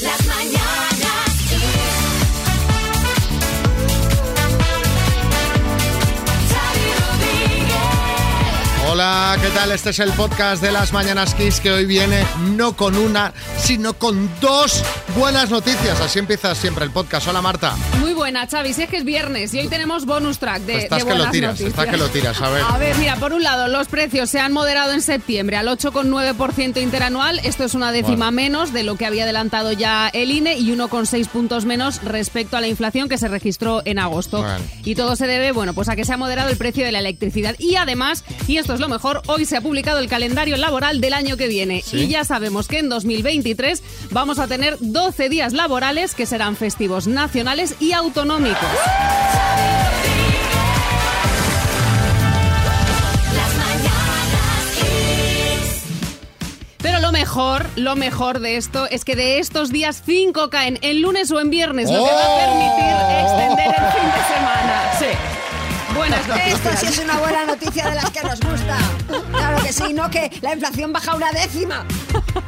Las ¿qué tal? Este es el podcast de las Mañanas Kiss que hoy viene no con una, sino con dos buenas noticias. Así empieza siempre el podcast. Hola, Marta. Muy buena, Xavi. Si es que es viernes y hoy tenemos bonus track de, Estás de que lo buenas tiras, noticias. estás que lo tiras, a ver. A ver, mira, por un lado, los precios se han moderado en septiembre al 8,9% interanual. Esto es una décima Bueno. menos de lo que había adelantado ya el INE y 1,6 puntos menos respecto a la inflación que se registró en agosto. Bueno. Y todo se debe, bueno, pues a que se ha moderado el precio de la electricidad. Y además, y esto es lo mejor, hoy se ha publicado el calendario laboral del año que viene. ¿Sí? Y ya sabemos que en 2023 vamos a tener 12 días laborales que serán festivos nacionales y autonómicos. Pero lo mejor, lo mejor de esto es que de estos días 5 caen en lunes o en viernes, lo que va a permitir extender el fin de semana. Sí. Buenas Esto noticias. sí es una buena noticia de las que nos gusta. Claro que sí, no que la inflación baja una décima.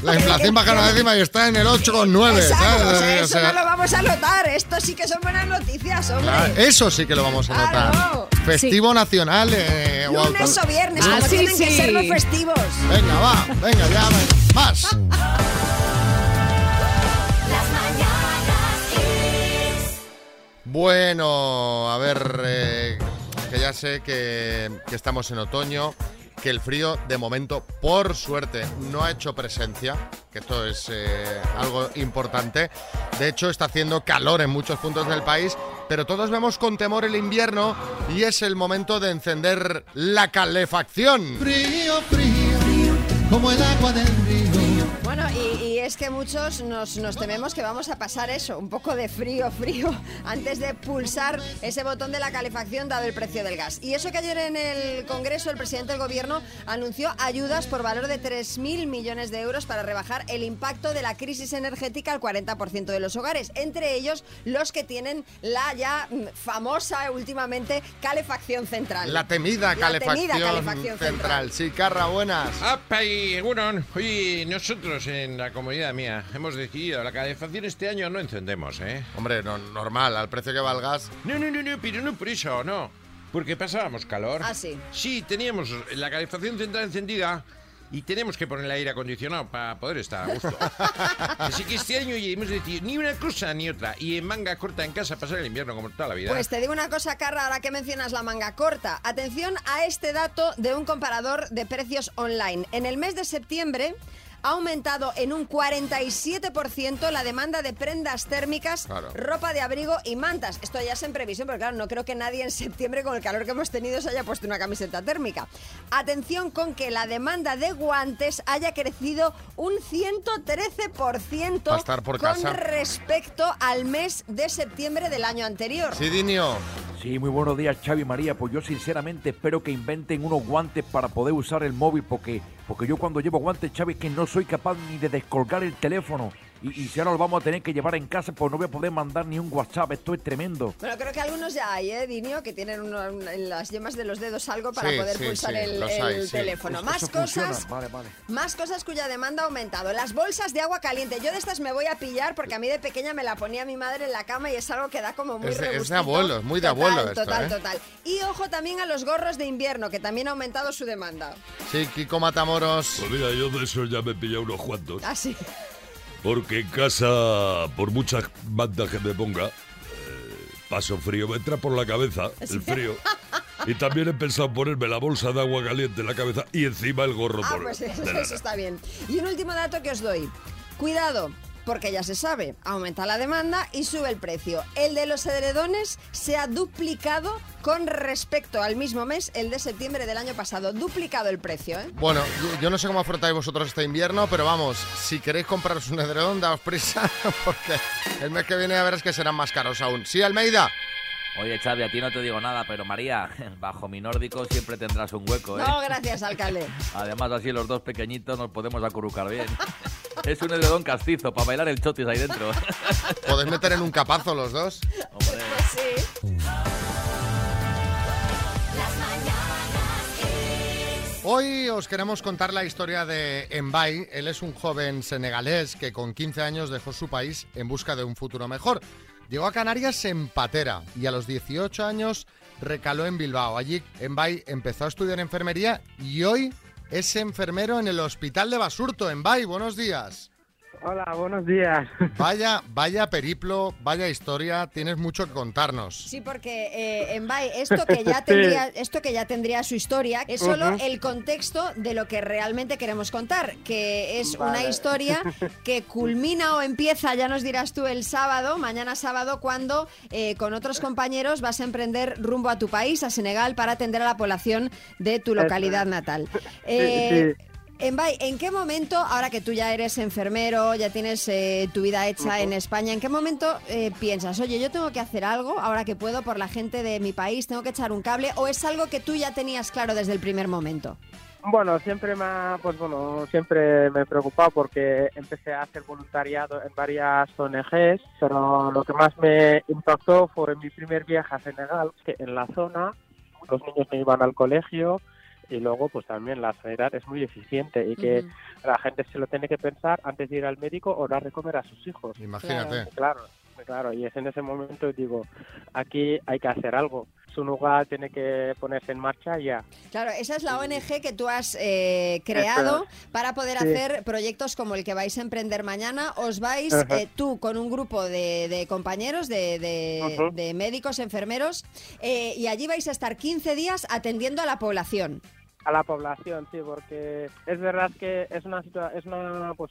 La inflación baja una décima y está en el 8,9. Exacto, ¿sabes? o sea, O eso sea, no lo vamos a notar. Esto sí que son buenas noticias, hombre. claro, eso sí que lo vamos a notar. Claro. Festivo nacional. eh, Lunes o viernes, Ah, como sí, tienen que ser los festivos. Venga, va, venga, ya. ven. Más. Las mañanas Kiss. Bueno, a ver, eh, ya sé que, estamos en otoño, que el frío de momento, por suerte, no ha hecho presencia, que esto es eh, algo importante. De hecho, está haciendo calor en muchos puntos del país, pero todos vemos con temor el invierno y es el momento de encender la calefacción. Frío, frío, como el agua del río. Bueno, y, y es que muchos nos, nos tememos que vamos a pasar eso, un poco de frío, frío, antes de pulsar ese botón de la calefacción dado el precio del gas. Y eso que ayer en el Congreso el presidente del Gobierno anunció ayudas por valor de 3.000 millones de euros para rebajar el impacto de la crisis energética al 40% de los hogares, entre ellos los que tienen la ya mm, famosa últimamente calefacción central. La temida La calefacción, temida calefacción central. Sí, Carra, buenas. ¡Apa y Egunon! Oye, nosotros en la comunidad mía hemos decidido la calefacción este año no encendemos, ¿eh? Hombre, no- normal, al precio que va el gas. No, no, no, no, pero no por eso, no. Porque pasábamos calor. Ah, sí. Sí, teníamos la calefacción central encendida y tenemos que poner el aire acondicionado para poder estar a gusto. Así que este año ya hemos decidido ni una cosa ni otra. Y en manga corta en casa pasar el invierno como toda la vida. Pues te digo una cosa, Carra, ahora que mencionas la manga corta. Atención a este dato de un comparador de precios online. En el mes de septiembre ha aumentado en un 47% la demanda de prendas térmicas, Claro. ropa de abrigo y mantas. Esto ya es en previsión, porque claro, no creo que nadie en septiembre con el calor que hemos tenido se haya puesto una camiseta térmica. Atención con que la demanda de guantes haya crecido un 113% Va a estar por con casa. respecto al mes de septiembre del año anterior. Sí, Dinio. Sí, muy buenos días, Xavi y María. Pues yo sinceramente espero que inventen unos guantes para poder usar el móvil, porque, porque yo cuando llevo guantes, es que no soy capaz ni de descolgar el teléfono. Y, y si ahora lo vamos a tener que llevar en casa, pues no voy a poder mandar ni un WhatsApp. Esto es tremendo. Bueno, creo que algunos ya hay, ¿eh, Dinio? Que tienen uno- en las yemas de los dedos algo para Sí, poder sí, pulsar sí, el, teléfono. Eso- Más cosas. Vale, vale. Más cosas cuya demanda ha aumentado. Las bolsas de agua caliente. Yo de estas me voy a pillar porque a mí de pequeña me la ponía mi madre en la cama y es algo que da como muy Es de- es de rebustito. abuelo, es muy de Total, abuelo esto, Total, ¿eh? total. Y ojo también a los gorros de invierno, que también ha aumentado su demanda. Sí, Kiko Matamoros. Pues mira, yo de eso ya me he pillado unos cuantos. Así. Porque en casa, por muchas bandas que me ponga, eh, paso frío. Me entra por la cabeza el frío. Y también he pensado ponerme la bolsa de agua caliente en la cabeza y encima el gorro Ah, por pues eso, está bien. Y un último dato que os doy. Cuidado, porque ya se sabe, aumenta la demanda y sube el precio. El de los edredones se ha duplicado con respecto al mismo mes, el de septiembre del año pasado. Duplicado el precio, ¿eh? Bueno, yo- yo no sé cómo afrontáis vosotros este invierno, pero vamos, si queréis compraros un edredón, daos prisa, porque el mes que viene a ver es que serán más caros aún. Sí, Almeida. Oye, Xavi, a ti no te digo nada, pero María, bajo mi nórdico siempre tendrás un hueco, ¿eh? No, gracias, alcalde. Además, así los dos pequeñitos nos podemos acurrucar bien. Es un edredón castizo para bailar el chotis ahí dentro. Podéis meter en un capazo los dos. Hombre. Sí. Hoy os queremos contar la historia de Mbay. Él es un joven senegalés que con 15 años dejó su país en busca de un futuro mejor. Llegó a Canarias en patera y a los 18 años recaló en Bilbao. Allí Mbay empezó a estudiar enfermería y hoy es enfermero en el hospital de Basurto. Mbay, buenos días. Hola, buenos días. Vaya, vaya periplo, vaya historia, tienes mucho que contarnos. Sí, porque eh, en Bay, esto que ya tendría, esto que ya tendría su historia, es solo el contexto de lo que realmente queremos contar, que es una historia que culmina o empieza, ya nos dirás tú, el sábado, mañana sábado, cuando eh, con otros compañeros vas a emprender rumbo a tu país, a Senegal, para atender a la población de tu localidad natal. Sí, Eh, sí. En Bay, ¿en qué momento, ahora que tú ya eres enfermero, ya tienes eh, tu vida hecha en España, ¿en qué momento eh, piensas, oye, yo tengo que hacer algo ahora que puedo por la gente de mi país, tengo que echar un cable? ¿O es algo que tú ya tenías claro desde el primer momento? Bueno, siempre me ha, pues bueno, siempre me he preocupado porque empecé a hacer voluntariado en varias ONGs, pero lo que más me impactó fue mi primer viaje a Senegal, que en la zona los niños no iban al colegio y luego pues también la sanidad es muy eficiente y que la gente se lo tiene que pensar antes de ir al médico o dar de comer a sus hijos. Imagínate. Claro, claro, y es en ese momento digo, aquí hay que hacer algo. Su lugar tiene que ponerse en marcha ya. Claro, esa es la ONG que tú has eh, creado para poder Sí. hacer proyectos como el que vais a emprender mañana. Os vais eh, tú con un grupo de, de compañeros, de, de- de médicos, enfermeros, eh, y allí vais a estar 15 días atendiendo a la población. A la población, sí, porque es verdad que es una situa- es una pues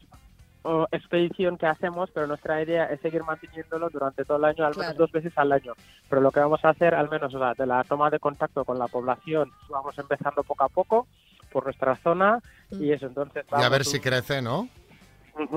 o expedición que hacemos, pero nuestra idea es seguir manteniéndolo durante todo el año, al menos Claro. dos veces al año. Pero lo que vamos a hacer, al menos o sea, de la toma de contacto con la población, vamos empezando poco a poco por nuestra zona y eso, entonces Y a ver un- si crece, ¿no?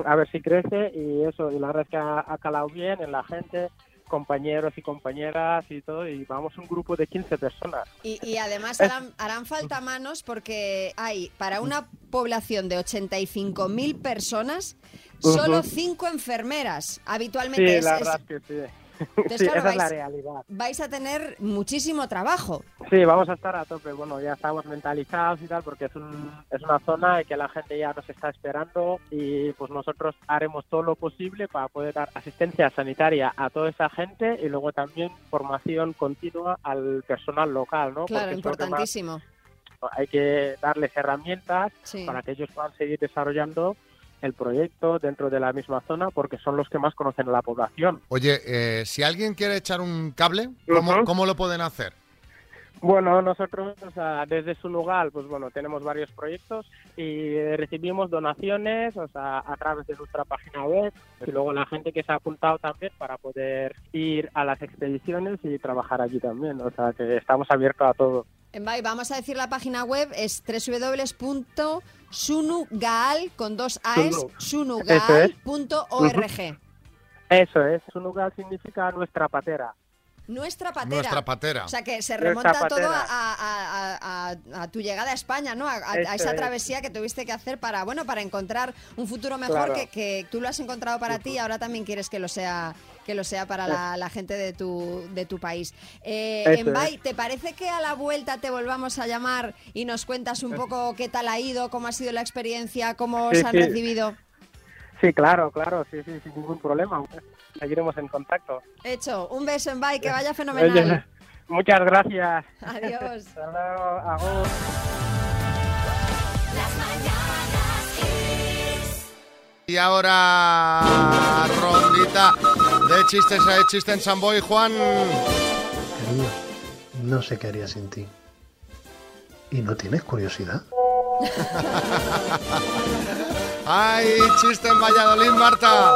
a ver si crece y eso, y la verdad es que ha, ha calado bien en la gente, compañeros y compañeras y todo, y vamos un grupo de 15 personas. Y, y además harán, harán falta manos porque hay para una población de 85.000 personas solo Ujú. cinco enfermeras. Sí, Habitualmente es- la verdad es que sí. Entonces, sí, claro, esa es la vais- realidad. vais a tener muchísimo trabajo. Sí, vamos a estar a tope. Bueno, ya estamos mentalizados y tal, porque es, un, es una zona en que la gente ya nos está esperando y pues nosotros haremos todo lo posible para poder dar asistencia sanitaria a toda esa gente y luego también formación continua al personal local, ¿no? Claro, Porque importantísimo. hay que darles herramientas Sí. para que ellos puedan seguir desarrollando el proyecto dentro de la misma zona porque son los que más conocen a la población. Oye, eh, si alguien quiere echar un cable, ¿cómo, lo pueden hacer? Bueno, nosotros o sea, desde su lugar, pues bueno, tenemos varios proyectos y eh, recibimos donaciones, o sea, a través de nuestra página web y luego la gente que se ha apuntado también para poder ir a las expediciones y trabajar allí también, o sea, que estamos abiertos a todo. Vamos a decir la página web es www.sunugaal con dos a's Sunu. sunugaal.org. Eso es, su lugar significa nuestra patera. Nuestra patera. Nuestra patera. O sea que se remonta todo a, a- a- a- a tu llegada a España, ¿no? A, a- a Eso esa es. travesía que tuviste que hacer para, bueno, para encontrar un futuro mejor Claro. que, que tú lo has encontrado para ti y ahora también quieres que lo sea que lo sea para la, la gente de tu, de tu país. Eh, Envay. ¿te parece que a la vuelta te volvamos a llamar y nos cuentas un poco qué tal ha ido, cómo ha sido la experiencia, cómo os Sí, han sí. recibido? Sí, claro, claro, sí, sí, sin ningún problema. Seguiremos en contacto. Hecho, un beso en Bye, que vaya fenomenal. Oye, muchas gracias. Adiós. Hasta luego, agur. Y ahora, rondita de chistes a chiste en Samboy, Juan. Cariño, no sé qué haría sin ti. ¿Y no tienes curiosidad? ¡Ay, chiste en Valladolid, Marta!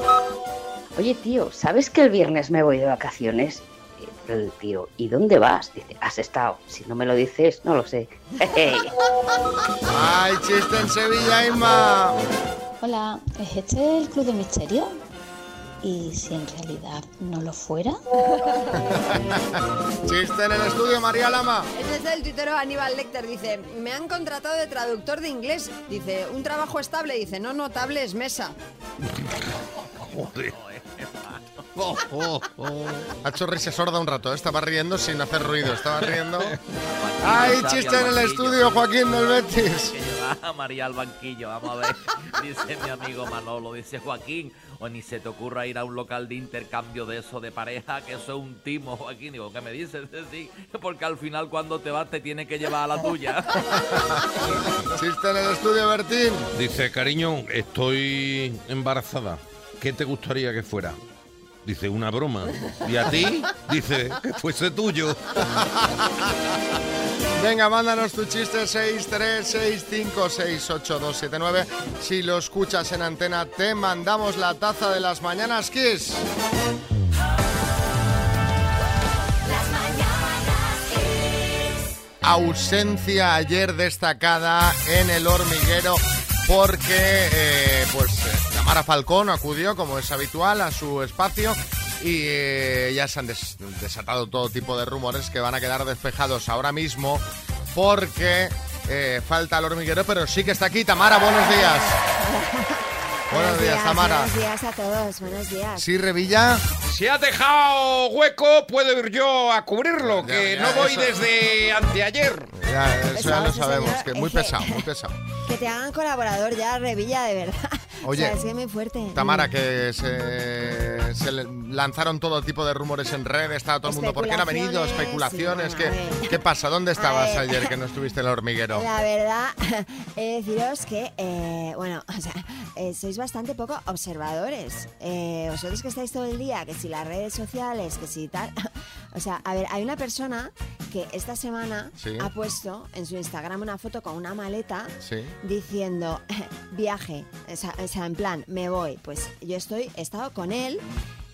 Oye, tío, ¿sabes que el viernes me voy de vacaciones? Eh, el tío, ¿y dónde vas? Dice, has estado. Si no me lo dices, no lo sé. ¡Ay, chiste en Sevilla, Inma! Hola, ¿es este el Club de Misterio? ¿Y si en realidad no lo fuera? Chiste en el estudio, María Lama. Este es el tuitero Aníbal Lecter, dice, me han contratado de traductor de inglés. Dice, un trabajo estable. Dice, no notable es mesa. Joder. Ha hecho risa sorda un rato, ¿eh? estaba riendo sin hacer ruido, estaba riendo. ¡Ay, chiste en el estudio, Joaquín del Betis! Que lleva a María al banquillo, vamos a ver. Dice mi amigo Manolo, dice Joaquín, o ni se te ocurra ir a un local de intercambio de eso de pareja, que eso es un timo, Joaquín. Digo, ¿qué me dices? Sí, porque al final cuando te vas te tiene que llevar a la tuya. Chiste en el estudio, Bertín. Dice, cariño, estoy embarazada. ¿Qué te gustaría que fuera? Dice, una broma. ¿Y a ti? Dice, que fuese tuyo. Venga, mándanos tu chiste 636568279. Si lo escuchas en antena, te mandamos la taza de las mañanas Kiss. Las mañanas Kiss. Ausencia ayer destacada en el hormiguero porque eh, pues eh, Tamara Falcón acudió, como es habitual, a su espacio y eh, ya se han des- desatado todo tipo de rumores que van a quedar despejados ahora mismo porque eh, falta el hormiguero, pero sí que está aquí. Tamara, buenos días. Buenos días, Tamara. Buenos días a todos, buenos días. Sí, Revilla. Si ha dejado hueco, puedo ir yo a cubrirlo, Ya, que ya, no voy eso. desde anteayer. Ya, eso ya lo sabemos, señor. que es muy Es que- pesado, muy pesado. Que te hagan colaborador ya, Revilla, de verdad. Oye, o sea, es que es muy fuerte. Tamara, que se, se le lanzaron todo tipo de rumores en redes, estaba todo el mundo, ¿por qué no ha venido? Especulaciones, sí, ¿qué, bueno. ¿qué pasa? ¿Dónde estabas ayer que no estuviste en el hormiguero? La verdad, he de deciros que, eh, bueno, o sea, eh, sois bastante poco observadores. Eh, vosotros que estáis todo el día, que si las redes sociales, que si tal. O sea, a ver, hay una persona que esta semana Sí. ha puesto en su Instagram una foto con una maleta Sí. diciendo viaje, o sea, o sea, en plan, me voy. Pues yo estoy, he estado con él,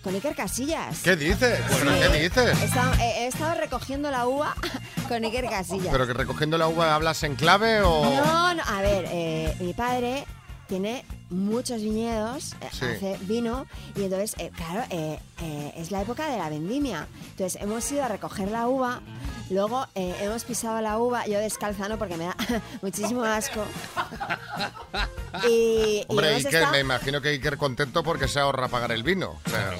con Iker Casillas. ¿Qué dices? ¿Pero Sí. qué dices? He estado, he- he estado recogiendo la uva con Iker Casillas. ¿Pero que recogiendo la uva hablas en clave o...? No, no, a ver, eh, mi padre tiene muchos viñedos, eh, Sí. hace vino y entonces, eh, claro, eh, eh, es la época de la vendimia. Entonces hemos ido a recoger la uva, luego eh, hemos pisado la uva, yo descalza no porque me da muchísimo asco. Y, y Hombre, hemos Iker, estado- me imagino que Iker contento porque se ahorra pagar el vino. O sea,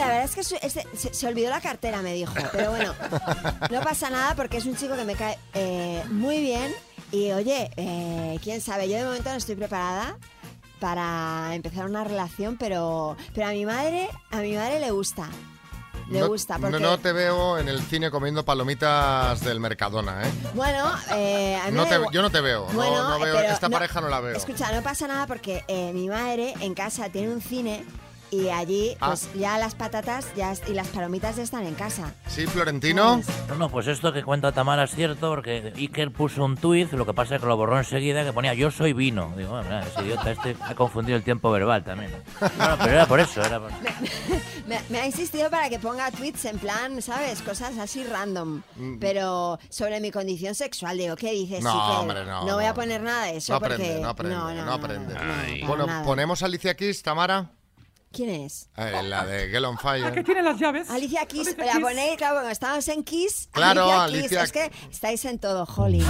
La verdad es que su- este- se, se olvidó la cartera, me dijo. Pero bueno, no pasa nada porque es un chico que me cae eh, muy bien. Y oye, quién sabe, yo de momento no estoy preparada para empezar una relación, pero, pero a mi madre, a mi madre le gusta. Le no, gusta, no- porque... no te veo en el cine comiendo palomitas del Mercadona, ¿eh? Bueno, eh, a mí No te- yo no te veo, no- Bueno, no veo- pero esta pareja no la veo. Escucha, no pasa nada porque eh, mi madre en casa tiene un cine y allí Ah. pues ya las patatas ya, y las palomitas ya están en casa. Sí, Florentino. No, no, pues esto que cuenta Tamara es cierto, porque Iker puso un tuit, lo que pasa es que lo borró enseguida, que ponía yo soy vino. Digo, bueno, mira, ese idiota este ha confundido el tiempo verbal también. Bueno, pero era por eso, era por... Me, me ha insistido para que ponga tweets en plan, ¿sabes? Cosas así random. Mm. Pero sobre mi condición sexual, digo, ¿qué dices? No, Iker? hombre, no, voy a no. poner nada de eso No porque... aprende, no aprende, no, no, no, aprende. bueno, nada. ponemos a Alicia Keys, Tamara. ¿Quién es? Eh, la de Get on Fire. tiene las llaves. Alicia Kiss, Alicia la Keys. ponéis, claro, cuando estamos en Kiss. Claro, Kiss. Alicia- Es que estáis en todo, Holly.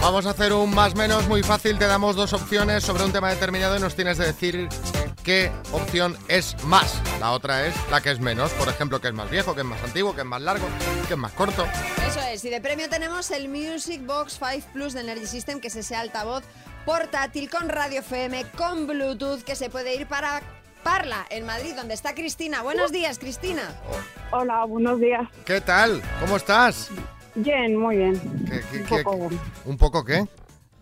Vamos a hacer un más menos muy fácil. Te damos dos opciones sobre un tema determinado y nos tienes de decir qué opción es más. La otra es la que es menos. Por ejemplo, que es más viejo, que es más antiguo, que es más largo, que es más corto. Eso es, y de premio tenemos el Music Box 5 Plus de Energy System, que es ese altavoz portátil con radio FM, con Bluetooth, que se puede ir para Parla, en Madrid, donde está Cristina. Buenos días, Cristina. Hola, buenos días. ¿Qué tal? ¿Cómo estás? Bien, muy bien. ¿Qué- qué- un, qué- poco, ¿Un poco qué?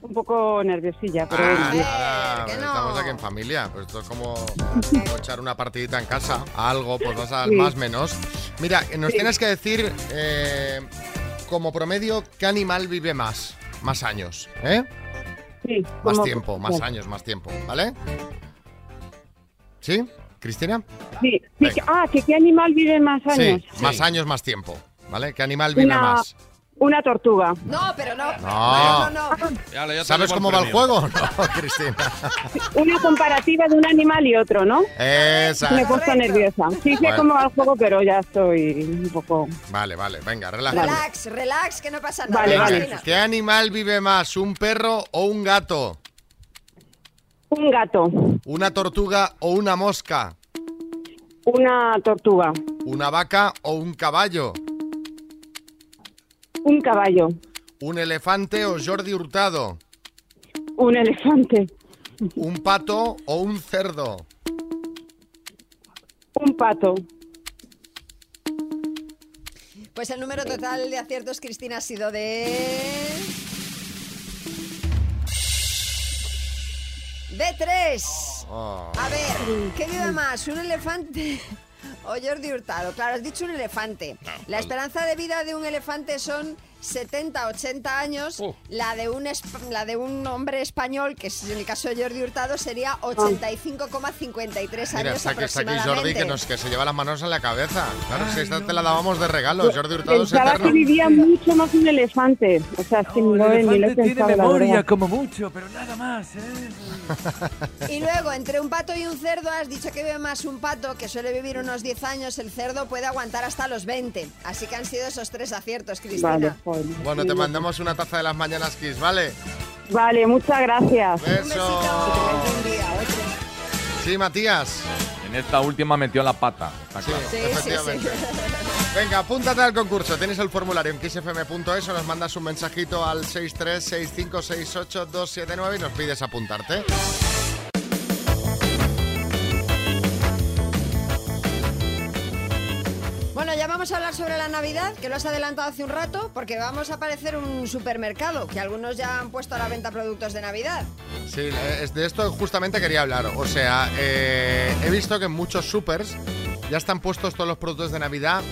un poco nerviosilla, pero Ah, bueno, bien. nada, estamos aquí en familia. Pues esto es como, como echar una partidita en casa. Algo, pues vas al Sí. más menos. Mira, nos Sí. tienes que decir, eh, como promedio, ¿qué animal vive más? Más años, ¿eh? Sí, Más como- tiempo, más años, más tiempo, ¿vale? ¿Sí? ¿Cristina? Sí, sí, que- ah, que qué animal vive más años. Sí, más años, más tiempo, ¿vale? ¿Qué animal vive Una, más? Una tortuga. No, pero no. No. no, no. ¿Sabes cómo va el juego? No, Cristina. Una comparativa de un animal y otro, ¿no? Exacto. Me he puesto nerviosa. Sí sé Bueno. cómo va el juego, pero ya estoy un poco... Vale, vale, venga, relájate. Relax, relax, que no pasa nada. Vale, Venga, vale. ¿Qué animal vive más, un perro o un gato? Un gato. Una tortuga o una mosca. Una tortuga. Una vaca o un caballo. Un caballo. Un elefante o Jordi Hurtado. Un elefante. Un pato o un cerdo. Un pato. Pues el número total de aciertos, Cristina, ha sido de... De tres. Oh. A ver, ¿qué vive más? ¿Un elefante o Jordi Hurtado? Claro, has dicho un elefante. La esperanza de vida de un elefante son 70, 80 años. La, de un la de un hombre español, que es en el caso de Jordi Hurtado, sería 85,53 Mira, años está, que- está aquí aproximadamente. Jordi que, nos, que se lleva las manos en la cabeza. Claro, si esta te la dábamos de regalo. Jordi Hurtado es Pensaba eterno. que vivía mucho más un elefante. O sea, es no, ni lo he elefante tiene memoria como mucho, pero nada más, ¿eh? Y luego, entre un pato y un cerdo, has dicho que vive más un pato, que suele vivir unos 10 años, el cerdo puede aguantar hasta los 20. Así que han sido esos tres aciertos, Cristina. Vale, joder. Bueno, te mandamos una taza de las mañanas Kiss, ¿vale? Vale, muchas gracias. Beso. Sí, Matías. En esta última metió la pata. está claro. efectivamente. Venga, apúntate al concurso. Tienes el formulario en kissfm.es o nos mandas un mensajito al 636568279 y nos pides apuntarte. Vamos a hablar sobre la Navidad, que lo has adelantado hace un rato, porque vamos a aparecer un supermercado, que algunos ya han puesto a la venta productos de Navidad. Sí, eh, de esto justamente quería hablar. O sea, eh, he visto que en muchos supers ya están puestos todos los productos de Navidad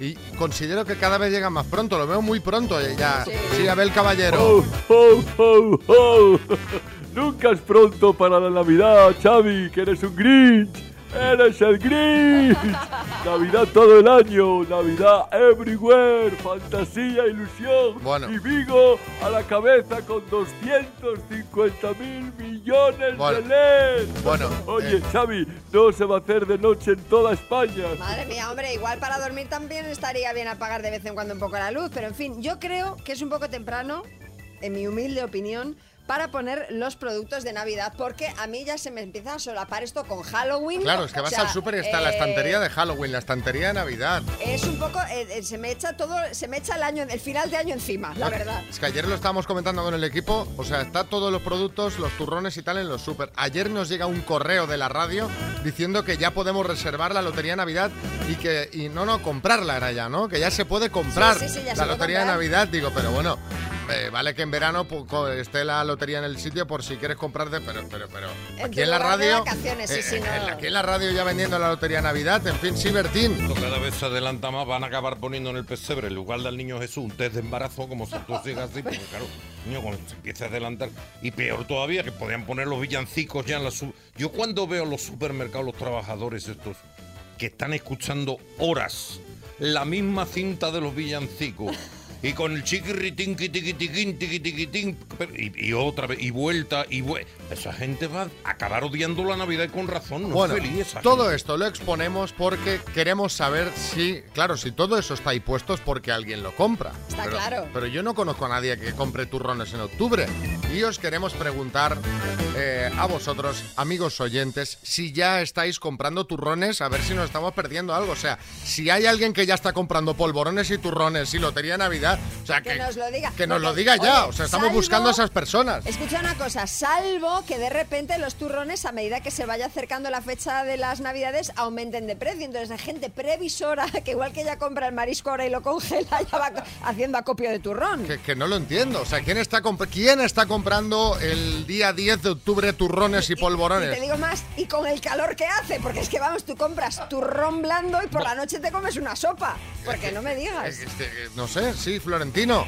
y considero que cada vez llegan más pronto. Lo veo muy pronto eh, ya. Sí, Abel Caballero. Oh, oh, oh, oh. Nunca es pronto para la Navidad, Xavi, que eres un Grinch. Eres el Grinch. Navidad todo el año, Navidad everywhere, fantasía, ilusión. Bueno. Y Vigo a la cabeza con 250 mil millones Bueno. de LED. Bueno, Oye, eh. Xavi, no se va a hacer de noche en toda España. Madre mía, hombre, igual para dormir también estaría bien apagar de vez en cuando un poco la luz, pero en fin, yo creo que es un poco temprano, en mi humilde opinión, para poner los productos de Navidad, porque a mí ya se me empieza a solapar esto con Halloween. Claro, es que O vas sea, al súper y está la eh, estantería de Halloween, la estantería de Navidad. Es un poco, eh, eh, se me echa todo, se me echa el año, el final de año encima, la verdad. Es que ayer lo estábamos comentando con el equipo, o sea, está todos los productos, los turrones y tal en los súper. Ayer nos llega un correo de la radio diciendo que ya podemos reservar la lotería de Navidad y que, y no, no, comprarla era ya, ¿no? Que ya se puede comprar Sí, sí, sí, ya se la lotería de. Navidad. Digo, pero bueno, eh, vale que en verano pu- co- esté la lotería en el sitio por si quieres comprarte, pero, pero, pero, En aquí en la radio, vacaciones, sí, sí, eh, no. aquí en la radio ya vendiendo la lotería de Navidad, en fin, sí, Bertín. Esto cada vez se adelanta más, van a acabar poniendo en el pesebre, en lugar del niño Jesús, un test de embarazo, como si tú sigas así, porque claro, niño, cuando se empieza a adelantar. Y peor todavía, que podían poner los villancicos ya en la su- Yo cuando veo los supermercados, los trabajadores estos, que están escuchando horas la misma cinta de los villancicos. Y con el chiquirritín, tiquitiquín, tiquitiquitín, y, y otra vez, y vuelta, y vuelta. Esa gente va a acabar odiando la Navidad y con razón, no Bueno, es feliz esa todo gente. esto lo exponemos porque queremos saber si, claro, si todo eso está ahí puesto es porque alguien lo compra. Está pero, claro. Pero yo no conozco a nadie que compre turrones en octubre. Y os queremos preguntar eh, a vosotros, amigos oyentes, si ya estáis comprando turrones, a ver si nos estamos perdiendo algo. O sea, si hay alguien que ya está comprando polvorones y turrones y lotería de Navidad, o sea, Que que, nos lo diga. que nos lo Porque, diga ya. oye, O sea, estamos salvo- buscando a esas personas. Escucha una cosa, salvo que de repente los turrones, a medida que se vaya acercando la fecha de las navidades, aumenten de precio. Entonces hay gente previsora que igual que ya compra el marisco ahora y lo congela, ya va haciendo acopio de turrón. Que, que no lo entiendo. O sea, ¿quién está, ¿quién está comprando el día 10 de octubre turrones y Y polvorones? te digo más, y con el calor que hace, porque es que vamos, tú compras turrón blando y por la noche te comes una sopa. Porque no me digas. No sé, sí, Florentino.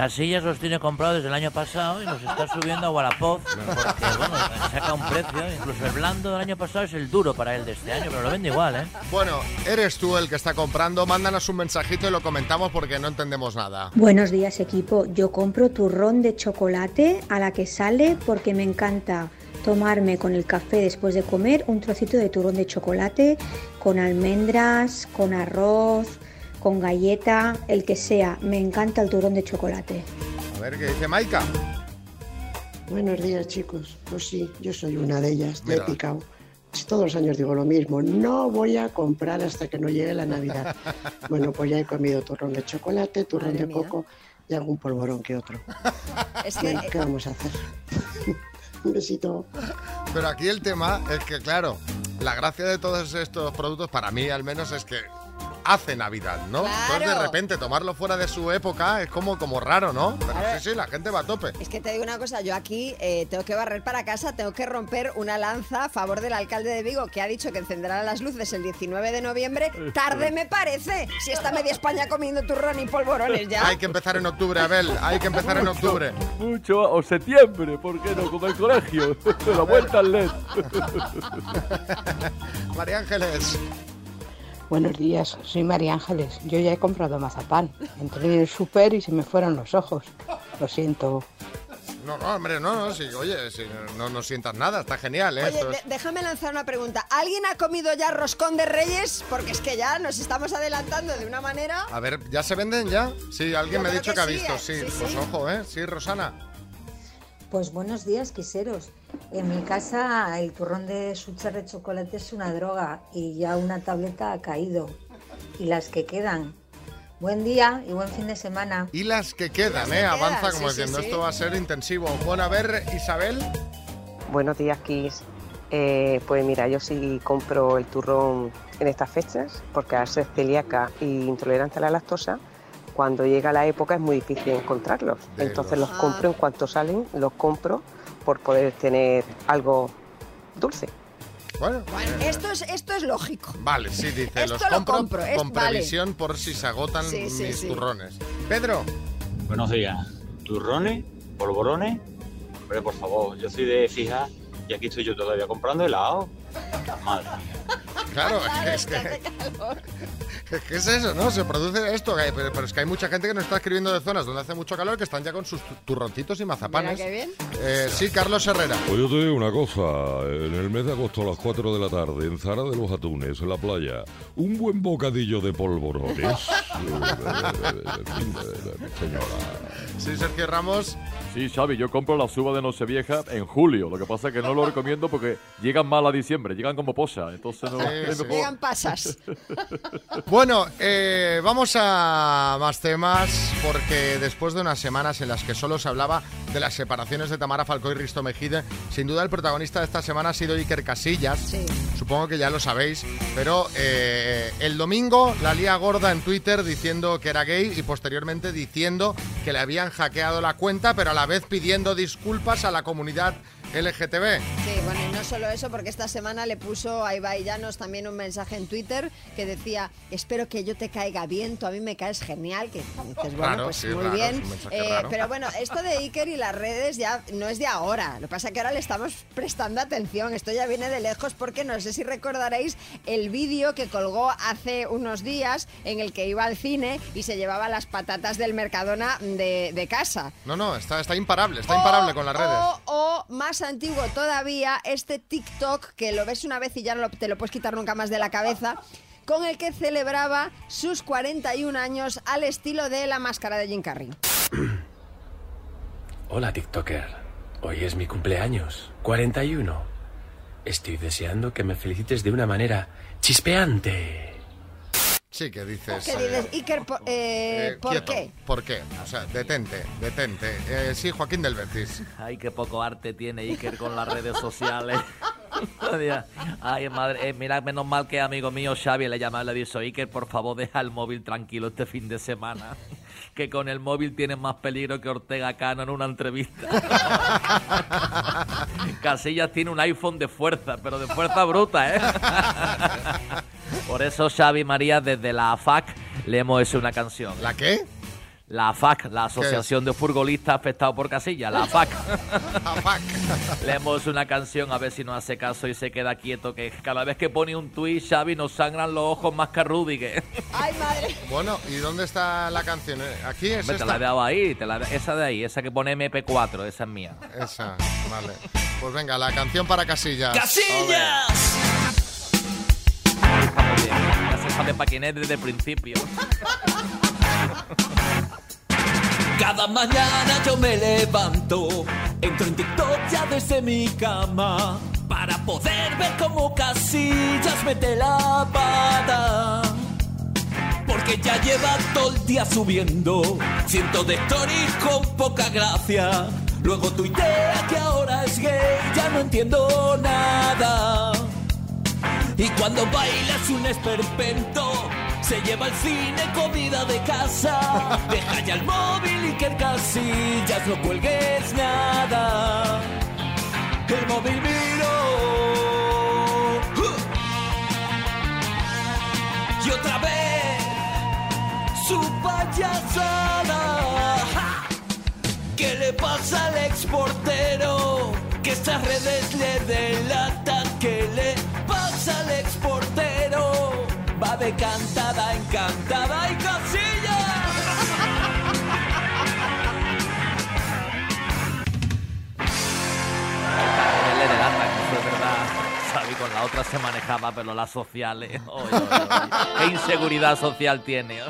Casillas los tiene comprados desde el año pasado y los está subiendo a Wallapop porque, bueno, saca un precio. Incluso el blando del año pasado es el duro para él de este año, pero lo vende igual, ¿eh? Bueno, eres tú el que está comprando. Mándanos un mensajito y lo comentamos porque no entendemos nada. Buenos días equipo, yo compro turrón de chocolate a la que sale porque me encanta tomarme con el café después de comer un trocito de turrón de chocolate con almendras, con arroz, con galleta, el que sea, me encanta el turrón de chocolate. A ver qué dice Maika. Buenos días, chicos. Pues sí, yo soy una de ellas. Picado. Si Todos los años digo lo mismo. No voy a comprar hasta que no llegue la Navidad. Bueno, pues ya he comido turrón de chocolate, turrón Madre de mía. coco y algún polvorón que otro. Es que ¿qué vamos a hacer? Un besito. Pero aquí el tema es que, claro, la gracia de todos estos productos, para mí al menos, es que hace Navidad, ¿no? Entonces, de repente, tomarlo fuera de su época es como, como raro, ¿no? Pero sí, sí, la gente va a tope. Es que te digo una cosa, yo aquí eh, tengo que barrer para casa, tengo que romper una lanza a favor del alcalde de Vigo que ha dicho que encenderá las luces el 19 de noviembre. Tarde me parece, si está media España comiendo turrón y polvorones ya. Hay que empezar en octubre, Abel, hay que empezar en octubre. Mucho, o septiembre, ¿por qué no? Como el colegio. La vuelta al LED. María Ángeles. Buenos días, soy María Ángeles. Yo ya he comprado mazapán. Entré en el súper y se me fueron los ojos. Lo siento. No, no, hombre, no, no, sí, oye, sí, no, no sientas nada, está genial, ¿eh? Oye, es- déjame lanzar una pregunta. ¿Alguien ha comido ya roscón de reyes? Porque es que ya nos estamos adelantando de una manera... A ver, ¿ya se venden ya? Sí, alguien Yo me ha dicho que que ha sí, visto, eh, sí. sí, Pues sí. ojo, ¿eh? Sí, Rosana. Pues buenos días, quiseros. En mi casa el turrón de suchar de chocolate es una droga y ya una tableta ha caído. Y las que quedan. Buen día y buen fin de semana. Y las que quedan, Las que ¿eh? Avanza quedan, como sí, diciendo, sí. esto va a ser intensivo. Bueno, a ver, Isabel. Buenos días, Kiss. Eh, pues mira, yo sí compro el turrón en estas fechas, porque al ser celíaca e intolerante a la lactosa, cuando llega la época es muy difícil encontrarlos. De Entonces los- los compro en cuanto salen, los compro por poder tener algo dulce. Bueno, Esto es, esto es lógico. Vale, sí, dice, Esto los lo compro, es- con vale. previsión por si se agotan Sí, sí, mis sí. turrones. Pedro. Buenos días. Turrones, polvorones. Hombre, por favor, yo soy de fija y aquí estoy yo todavía comprando helado. Madre. Claro, es que, que es eso, ¿no? Se produce esto, pero, pero es que hay mucha gente que nos está escribiendo de zonas donde hace mucho calor que están ya con sus tu- turroncitos y mazapanes. Mira qué bien. Eh, sí, Carlos Herrera. Pues yo te digo una cosa, en el mes de agosto a las 4 de la tarde, en Zara de los Atunes, en la playa, un buen bocadillo de polvorones. Señora. Sí, Sergio Ramos. Sí, Xavi, yo compro la suba de Nochevieja en julio. Lo que pasa es que no lo recomiendo porque llegan mal a diciembre, llegan como posa. Entonces no Sí, sí. Llegan pasas. Bueno, eh, vamos a más temas porque después de unas semanas en las que solo se hablaba de las separaciones de Tamara Falcó y Risto Mejide, sin duda el protagonista de esta semana ha sido Iker Casillas. Supongo que ya lo sabéis, pero eh, el domingo la lía gorda en Twitter diciendo que era gay y posteriormente diciendo que le habían hackeado la cuenta, pero a la vez pidiendo disculpas a la comunidad LGTB. Sí, bueno, y no solo eso, porque esta semana le puso a Ibai Llanos también un mensaje en Twitter que decía, espero que yo te caiga bien, tú a mí me caes genial, que dices, bueno, pues sí, muy raro, bien. Eh, pero bueno, esto de Iker y las redes ya no es de ahora, lo que pasa es que ahora le estamos prestando atención, esto ya viene de lejos porque no sé si recordaréis el vídeo que colgó hace unos días en el que iba al cine y se llevaba las patatas del Mercadona de, de casa. No, no, está, está imparable, está imparable con las redes. O, o, más antiguo todavía, este TikTok que lo ves una vez y ya no te lo puedes quitar nunca más de la cabeza, con el que celebraba sus 41 años al estilo de la máscara de Jim Carrey. Hola TikToker, hoy es mi cumpleaños, 41. Estoy deseando que me felicites de una manera chispeante. Sí, que dices... ¿Qué eh, dices, Iker, po- eh, eh, ¿por quieto. qué? ¿Por qué? O sea, detente, detente. Eh, sí, Joaquín del Betis. Ay, qué poco arte tiene Iker con las redes sociales. Ay, madre, eh, mira, menos mal que amigo mío Xavi le llama y le dice, Iker, por favor, deja el móvil tranquilo este fin de semana. Que con el móvil tienes más peligro que Ortega Cano en una entrevista. Casillas tiene un iPhone de fuerza, pero de fuerza bruta, ¿eh? Por eso Xavi María desde la AFAC le hemos hecho una canción. ¿La qué? La AFAC, la Asociación de Futbolistas Afectados por Casilla, la AFAC. Le hemos hecho una canción a ver si nos hace caso y se queda quieto, que cada vez que pone un tuit, Xavi, nos sangran los ojos más que a Rudiger. ¡Ay, madre! Bueno, ¿y dónde está la canción? Eh, Aquí es Hombre, te esta. la he dado ahí, te la- esa de ahí, esa que pone MP4, esa es mía. Esa, vale. Pues venga, la canción para Casillas. ¡Casillas! Está muy bien, ya se sabe para quién es desde el principio. Cada mañana yo me levanto Entro en TikTok ya desde mi cama para poder ver cómo Casillas mete la pata. Porque ya lleva todo el día subiendo cientos de stories con poca gracia. Luego tuitea que ahora es gay, ya no entiendo nada. Y cuando bailas un esperpento, se lleva al cine comida de casa. Deja ya el móvil y que el casillas no cuelgues nada. El móvil miro. Y otra vez su payasada. ¡Ja! ¿Qué le pasa al exportero? Que estas redes le delatan. ¿Qué le pasa al exportero? Va de cantada en cantada y casilla. Él le delata, que eso es verdad. Xavi con la otra se manejaba, pero las sociales. oy, oy, oy. ¿Qué inseguridad social tiene?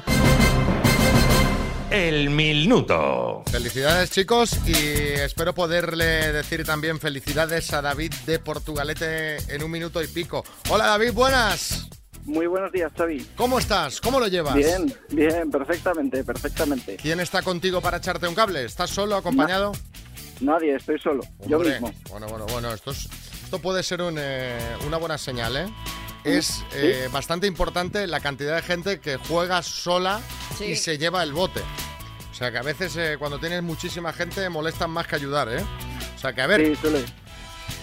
El minuto. Felicidades chicos y espero poderle decir también felicidades a David de Portugalete en un minuto y pico. Hola David, buenas. Muy buenos días, Xavi. ¿Cómo estás? ¿Cómo lo llevas? Bien, bien, perfectamente, perfectamente. ¿Quién está contigo para echarte un cable? ¿Estás solo, acompañado? Nadie, estoy solo, yo Hombre, mismo. Bueno, bueno, bueno, esto, es- esto puede ser un, eh, una buena señal, ¿eh? Es eh, bastante importante la cantidad de gente que juega sola Sí. y se lleva el bote. O sea que a veces eh, cuando tienes muchísima gente molestan más que ayudar, ¿eh? O sea que a ver.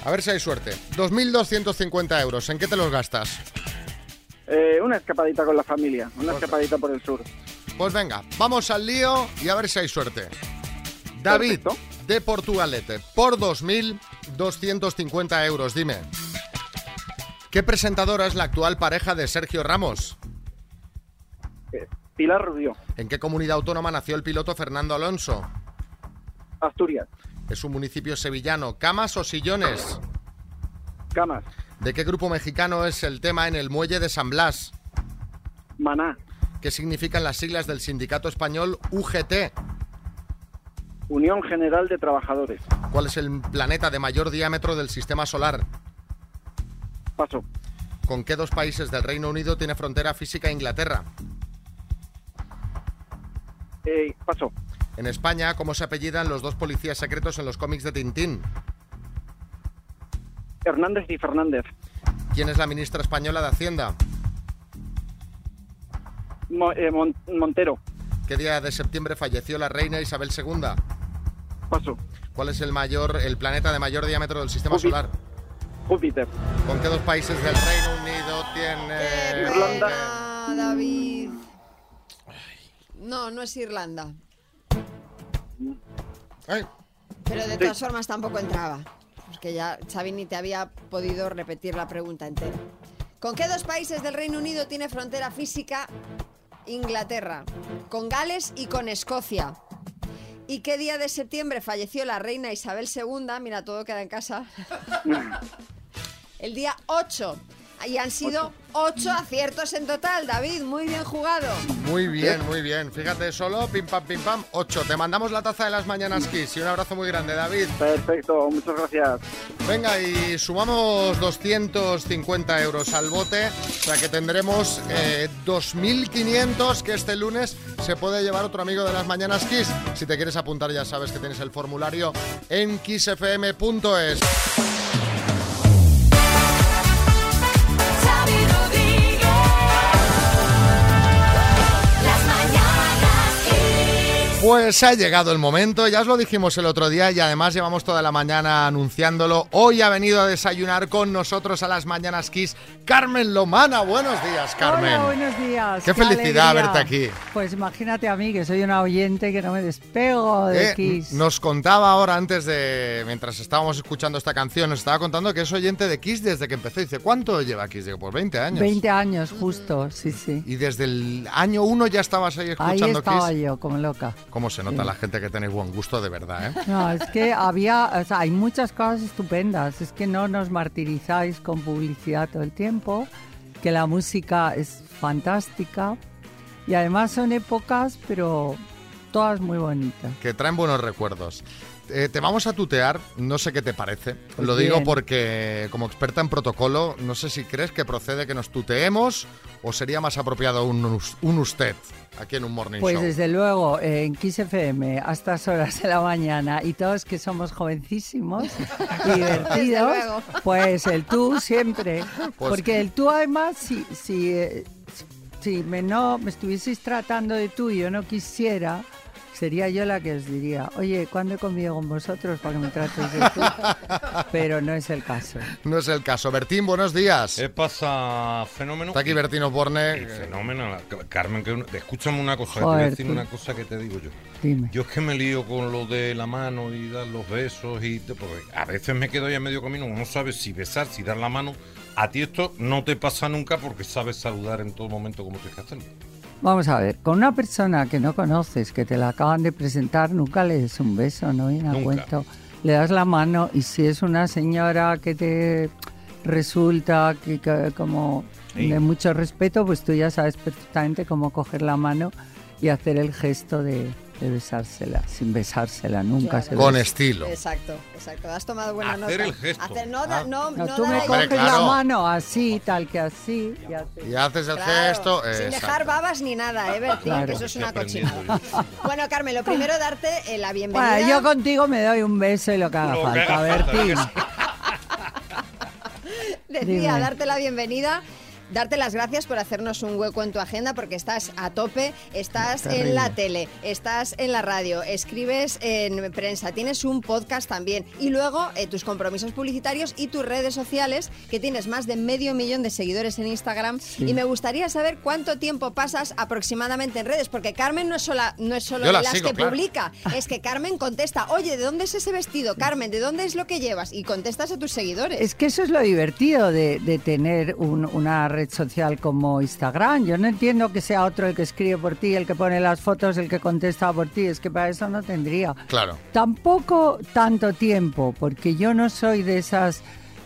A ver si hay suerte. 2.250 euros, ¿en qué te los gastas? Eh, una escapadita con la familia, una escapadita por el sur. Pues venga, vamos al lío y a ver si hay suerte. David, de Portugalete, por 2.250 euros, dime. ¿Qué presentadora es la actual pareja de Sergio Ramos? Pilar Rubio, ¿En qué comunidad autónoma nació el piloto Fernando Alonso? Asturias, ¿Es un municipio sevillano? ¿Camas o sillones? Camas, ¿De qué grupo mexicano es el tema en el muelle de San Blas? Maná, ¿Qué significan las siglas del sindicato español UGT? Unión General de Trabajadores. ¿Cuál es el planeta de mayor diámetro del sistema solar? Paso. ¿Con qué dos países del Reino Unido tiene frontera física Inglaterra? Eh, paso. En España, ¿cómo se apellidan los dos policías secretos en los cómics de Tintín? Hernández y Fernández. ¿Quién es la ministra española de Hacienda? Mo- eh, Mon- Montero. ¿Qué día de septiembre falleció la reina Isabel II? Paso. ¿Cuál es el mayor, el planeta de mayor diámetro del sistema Júpiter. solar? Júpiter. ¿Con qué dos países del Reino Unido tiene Irlanda. Ah, David. No, no es Irlanda. Pero de todas formas tampoco entraba. Porque ya Xavi ni te había podido repetir la pregunta entera. ¿Con qué dos países del Reino Unido tiene frontera física Inglaterra? Con Gales y con Escocia. ¿Y qué día de septiembre falleció la reina Isabel II? Mira, todo queda en casa. El día 8. Y han sido 8 aciertos en total, David. Muy bien jugado. Muy bien, muy bien. Fíjate solo, pim pam, pim pam, 8. Te mandamos la taza de las mañanas Kiss y un abrazo muy grande, David. Perfecto, muchas gracias. Venga, y sumamos 250 euros al bote, o sea que tendremos eh, 2.500 que este lunes se puede llevar otro amigo de las mañanas Kiss. Si te quieres apuntar ya sabes que tienes el formulario en kissfm.es. Pues ha llegado el momento, ya os lo dijimos el otro día y además llevamos toda la mañana anunciándolo. Hoy ha venido a desayunar con nosotros a las mañanas Kiss Carmen Lomana. Buenos días, Carmen. Hola, buenos días. Qué felicidad alegría. verte aquí. Pues imagínate a mí, que soy una oyente que no me despego de Eh, Kiss. Nos contaba ahora antes de, mientras estábamos escuchando esta canción, nos estaba contando que es oyente de Kiss desde que empezó. Dice, ¿cuánto lleva Kiss? Digo, pues 20 años. 20 años, justo, sí, sí. Y desde el año 1 ya estabas ahí Ahí escuchando estaba Kiss. yo, como loca. ¿Cómo se nota Sí. la gente que tenéis buen gusto de verdad, eh? No, es que había, o sea, hay muchas cosas estupendas. Es que no nos martirizáis con publicidad todo el tiempo, que la música es fantástica y además son épocas, pero todas muy bonitas. que traen buenos recuerdos. Eh, te vamos a tutear, no sé qué te parece. Pues Lo digo bien. porque como experta en protocolo, no sé si crees que procede que nos tuteemos o sería más apropiado un, un usted aquí en un morning Pues show. desde luego, eh, en Kiss FM, a estas horas de la mañana, y todos que somos jovencísimos y divertidos, pues el tú siempre. Pues- Porque el tú además, si, si, eh, si me, no, me estuvieseis tratando de tú y yo no quisiera, sería yo la que os diría, oye, ¿cuándo he comido con vosotros para que me tratéis de tú? Pero no es el caso. No es el caso. Bertín, buenos días. ¿Qué pasa, fenómeno? Está aquí Bertín Osborne. Fenómeno. Carmen, que escúchame una cosa, que te Joder, voy a decir tú. una cosa que te digo yo. Dime. Yo es que me lío con lo de la mano y dar los besos y te- porque a veces me quedo ahí a medio camino, no sabes si besar, si dar la mano. A ti esto no te pasa nunca porque sabes saludar en todo momento como tienes que hacerlo. Vamos a ver, con una persona que no conoces, que te la acaban de presentar, nunca le des un beso, no viene a cuento. Le das la mano y si es una señora que te resulta que, que como Sí. de mucho respeto, pues tú ya sabes perfectamente cómo coger la mano y hacer el gesto de, de besársela, sin besársela, nunca se Con besa. estilo. Exacto, exacto. Has tomado buena Hacer nota. el gesto. Hacer- no, da- Ah. no, No, no tú me coges claro. la mano así, tal que así. y haces- Y haces el Claro, gesto. Sin exacto. dejar babas ni nada, ¿eh, Bertín? Claro. Que eso es una cochinada. Bueno, Carmen, lo primero darte eh, la bienvenida. Bueno, yo contigo me doy un beso y lo que haga Lo que falta, haga falta, Bertín. Decía, Dime. darte la bienvenida. Darte las gracias por hacernos un hueco en tu agenda porque estás a tope, estás Terrible. en la tele, estás en la radio, escribes en prensa, tienes un podcast también y luego eh, tus compromisos publicitarios y tus redes sociales que tienes más de medio millón de seguidores en Instagram y me gustaría saber cuánto tiempo pasas aproximadamente en redes porque Carmen no es, sola, no es solo las sigo, que claro. publica, es que Carmen contesta, oye, ¿de dónde es ese vestido? Carmen, ¿de dónde es lo que llevas? Y contestas a tus seguidores. Es que eso es lo divertido de, de tener un- una red social como Instagram. Yo no entiendo que sea otro el que escribe por ti, el que pone las fotos, el que contesta por ti. Es que para eso no tendría. Claro. Tampoco tanto tiempo, porque yo no soy de esas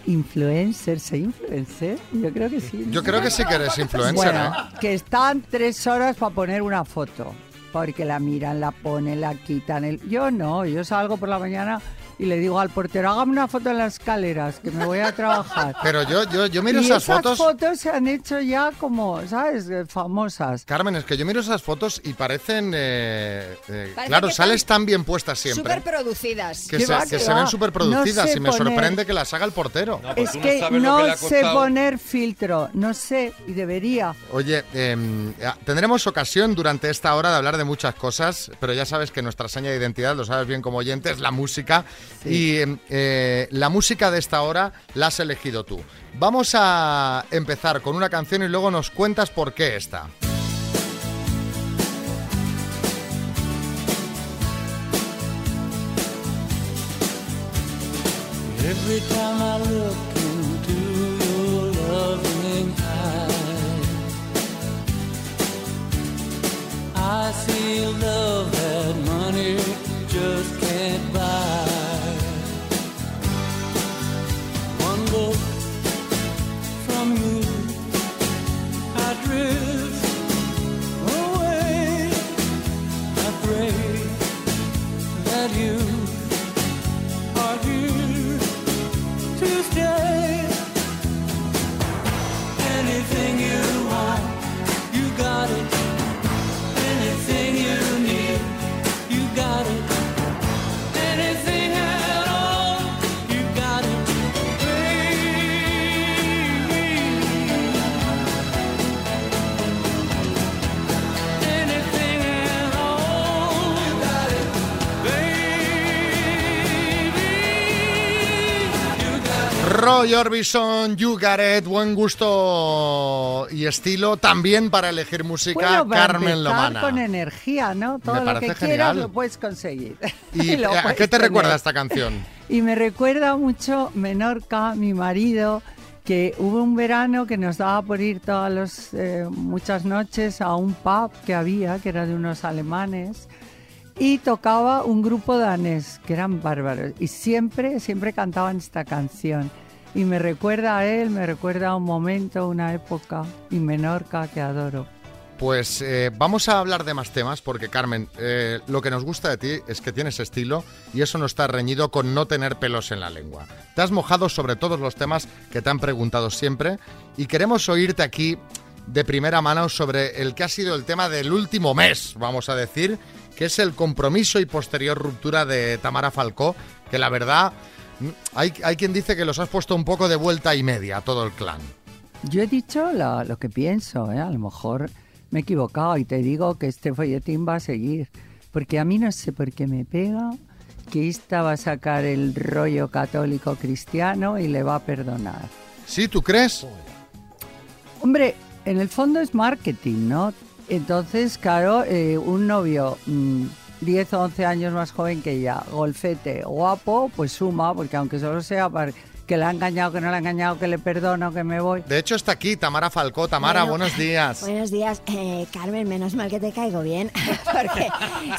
influencers. ¿Soy influencer? Yo creo que sí. ¿no? Yo creo que sí que eres influencer, Bueno, ¿eh? que están tres horas para poner una foto. Porque la miran, la ponen, la quitan. El... Yo no, yo salgo por la mañana y le digo al portero, hágame una foto en las escaleras, que me voy a trabajar. Pero yo, yo, yo miro y esas fotos. se han hecho ya como, ¿sabes? Eh, Famosas. Carmen, es que yo miro esas fotos y parecen. eh, eh, Parece claro, sales tan bien puestas siempre. Súper producidas. Que ¿Qué se, va, que qué se va? ven súper producidas No sé y me poner- sorprende que las haga el portero. No, pues Es no que sabes no que sé poner filtro, no sé, y debería. Oye, em, eh, tendremos ocasión durante esta hora de hablar de muchas cosas, pero ya sabes que nuestra seña de identidad, lo sabes bien como oyente, es la música. Y eh, la música de esta hora la has elegido tú. Vamos a empezar con una canción y luego nos cuentas por qué esta. Every time I look into your loving eyes, I see love Roy Orbison, You Got It, buen gusto y estilo también para elegir música, Bueno, para Carmen Lomana. con energía, ¿no? Todo lo parece que genial. quieras lo puedes conseguir. ¿Y lo a qué te tener. recuerda esta canción? Y me recuerda mucho Menorca, mi marido, que hubo un verano que nos daba por ir todas los, eh, muchas noches a un pub que había, que era de unos alemanes, y tocaba un grupo danés, que eran bárbaros, y siempre, siempre cantaban esta canción. Y me recuerda a él, me recuerda a un momento, una época, y Menorca que adoro. pues eh, vamos a hablar de más temas porque Carmen, eh, lo que nos gusta de ti es que tienes estilo y eso no está reñido con no tener pelos en la lengua. Te has mojado sobre todos los temas que te han preguntado siempre y queremos oírte aquí de primera mano sobre el que ha sido el tema del último mes, vamos a decir, que es el compromiso y posterior ruptura de Tamara Falcó, que la verdad hay, hay quien dice que los has puesto un poco de vuelta y media a todo el clan. Yo he dicho lo, lo que pienso, ¿eh? a lo mejor me he equivocado y te digo que este folletín va a seguir. Porque a mí no sé por qué me pega que esta va a sacar el rollo católico cristiano y le va a perdonar. ¿Sí, tú crees? Hombre, en el fondo es marketing, ¿no? Entonces, claro, eh, un novio mm, 10 o 11 años más joven que ella, golfete, guapo, pues suma, porque aunque solo sea para que le ha engañado, que no le ha engañado, que le perdono, que me voy. De hecho está aquí Tamara Falcó. Tamara, Bueno, buenos días. Buenos días, Eh, Carmen, menos mal que te caigo bien, porque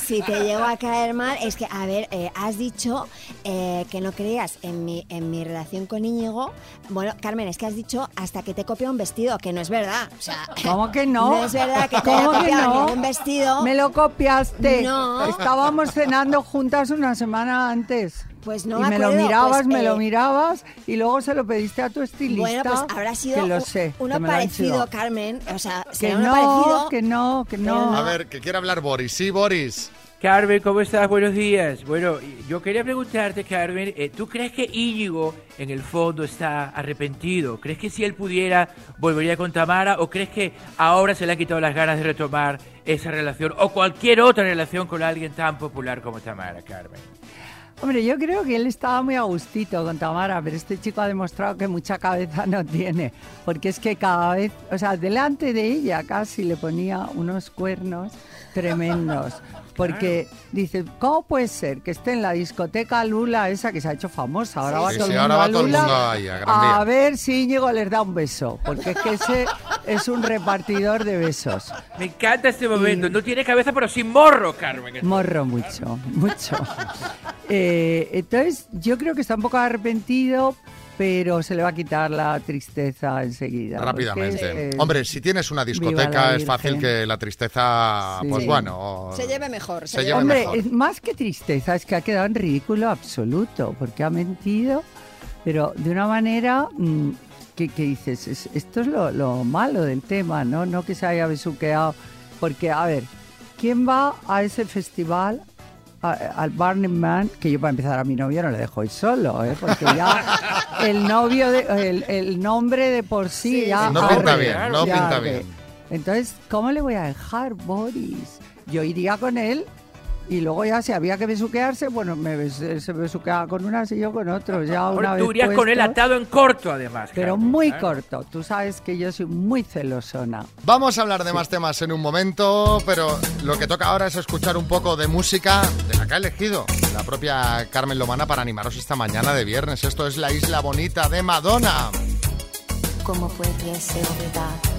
si te llego a caer mal, es que, a ver, eh, has dicho eh, que no creías en mi, en mi relación con Íñigo. Bueno, Carmen, es que has dicho hasta que te copia un vestido, que no es verdad. O sea, ¿Cómo que no? No es verdad que te haya ¿Cómo que no? ningún vestido. Me lo copiaste. No. Estábamos cenando juntas una semana antes. Pues no y me me lo acuerdo, mirabas, pues, me eh, lo mirabas y luego se lo pediste a tu estilista. Bueno, pues habrá sido que lo sé, uno que me parecido. Carmen. O sea, Que será uno no, parecido. que no, que no. A ver, que quiere hablar Boris. Sí, Boris. Carmen, ¿cómo estás? Buenos días. Bueno, yo quería preguntarte, Carmen, eh, ¿tú crees que Íñigo en el fondo está arrepentido? ¿Crees que si él pudiera volvería con Tamara o crees que ahora se le han quitado las ganas de retomar esa relación o cualquier otra relación con alguien tan popular como Tamara, Carmen? Hombre, yo creo que él estaba muy a gustito con Tamara, pero este chico ha demostrado que mucha cabeza no tiene, porque es que cada vez, o sea, delante de ella casi le ponía unos cuernos tremendos. Porque dice, ¿cómo puede ser que esté en la discoteca Lula esa que se ha hecho famosa? Ahora Sí, va sí, todo sí, el ahora mundo va a todo el Lula mundo ahí, a ver si Íñigo les da un beso, porque es que ese es un repartidor de besos. Me encanta este momento. No tiene cabeza, pero sin morro, Carmen. Morro mucho, mucho. Eh, entonces, yo creo que está un poco arrepentido, pero se le va a quitar la tristeza enseguida. Rápidamente. eh, Hombre, si tienes una discoteca es fácil que la tristeza, Sí. pues bueno, Se lleve mejor. Se, Se lleve Hombre, mejor. es más que tristeza, es que ha quedado en ridículo absoluto, porque ha mentido, pero de una manera mm, que, que dices, es- esto es lo, lo malo del tema, ¿no? No que se haya besuqueado, porque, a ver, ¿quién va a ese festival? A- al Burning Man, que yo para empezar a mi novio no le dejo ir solo, ¿eh? porque ya el novio, de, el, el nombre de por sí, Sí, ya no pinta bien, no pinta arde. bien. Entonces, ¿cómo le voy a dejar, Boris? Yo iría con él y luego ya si había que besuquearse, bueno, me bes- se besuqueaba con unas y yo con otros. Ya una vez tú irías con él puesto, atado en corto, además. Pero Carmen, muy claro. corto. Tú sabes que yo soy muy celosona. Vamos a hablar de más temas en un momento, pero lo que toca ahora es escuchar un poco de música de la que ha elegido la propia Carmen Lomana para animaros esta mañana de viernes. Esto es La Isla Bonita de Madonna. ¿Cómo pudiese olvidar?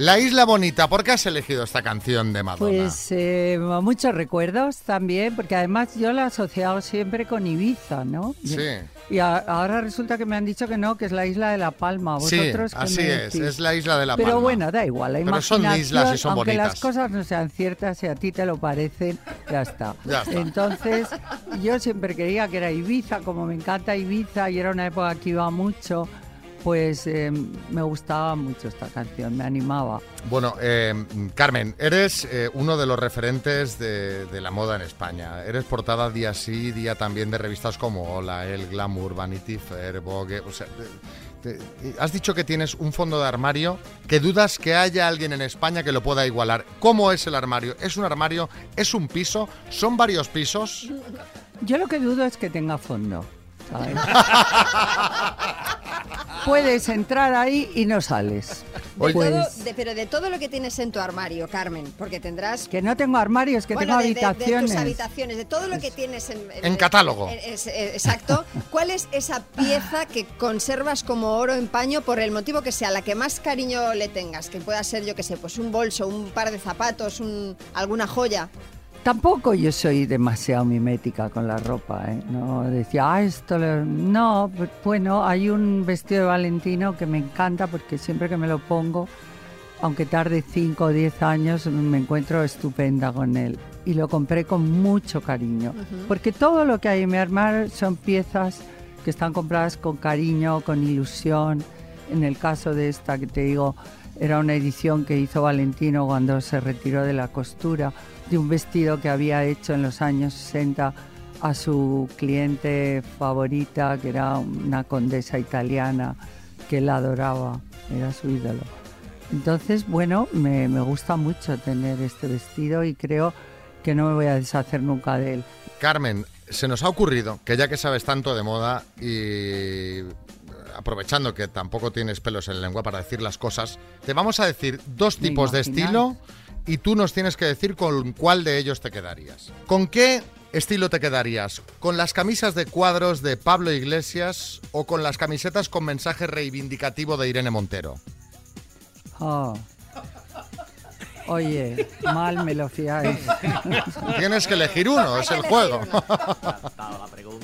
La Isla Bonita, ¿por qué has elegido esta canción de Madonna? Pues eh, muchos recuerdos también, porque además yo la he asociado siempre con Ibiza, ¿no? Sí. Y a- ahora resulta que me han dicho que no, que es la isla de La Palma. Sí, ¿Vosotros qué así me es, es la isla de La Pero Palma. bueno, da igual, la Pero son imaginación, islas y son aunque bonitas. las cosas no sean ciertas y a ti te lo parecen, ya está. Ya está. Entonces, yo siempre creía que era Ibiza, como me encanta Ibiza y era una época que iba mucho, pues eh, me gustaba mucho esta canción, me animaba. Bueno, eh, Carmen, eres eh, uno de los referentes de, de la moda en España. Eres portada día sí, día también de revistas como Hola, El, Glamour, Vanity Fair, Vogue. O sea, eh, te- has dicho que tienes un fondo de armario que dudas que haya alguien en España que lo pueda igualar. ¿Cómo es el armario? ¿Es un armario? ¿Es un piso? ¿Son varios pisos? Yo lo que dudo es que tenga fondo. ¿Sabes? Puedes entrar ahí y no sales. De Puedes. todo- de- pero de todo lo que tienes en tu armario, Carmen, porque tendrás... Que no tengo armarios, que bueno, tengo de- de- de, habitaciones. tus habitaciones, de todo lo que tienes en... En catálogo. en- es- eh, exacto. ¿Cuál es esa pieza que conservas como oro en paño por el motivo que sea, la que más cariño le tengas? Que pueda ser, yo qué sé, pues un bolso, un par de zapatos, un, alguna joya. Tampoco yo soy demasiado mimética con la ropa, ¿eh? No decía, ah, esto... le-". No, bu- bueno, hay un vestido de Valentino que me encanta porque siempre que me lo pongo, aunque tarde 5 o 10 años, me encuentro estupenda con él. Y lo compré con mucho cariño. Porque todo lo que hay en mi armario son piezas que están compradas con cariño, con ilusión. En el caso de esta que te digo, era una edición que hizo Valentino cuando se retiró de la costura, de un vestido que había hecho en los años 60 a su cliente favorita, que era una condesa italiana que él adoraba, era su ídolo. Entonces, bueno, me, me gusta mucho tener este vestido y creo que no me voy a deshacer nunca de él. Carmen, se nos ha ocurrido que ya que sabes tanto de moda y aprovechando que tampoco tienes pelos en la lengua para decir las cosas, te vamos a decir dos tipos de estilo y tú nos tienes que decir con cuál de ellos te quedarías. ¿Con qué estilo te quedarías? ¿Con las camisas de cuadros de Pablo Iglesias o con las camisetas con mensaje reivindicativo de Irene Montero? Oh. Oye, mal me lo fiáis. Tienes que elegir uno, es el juego.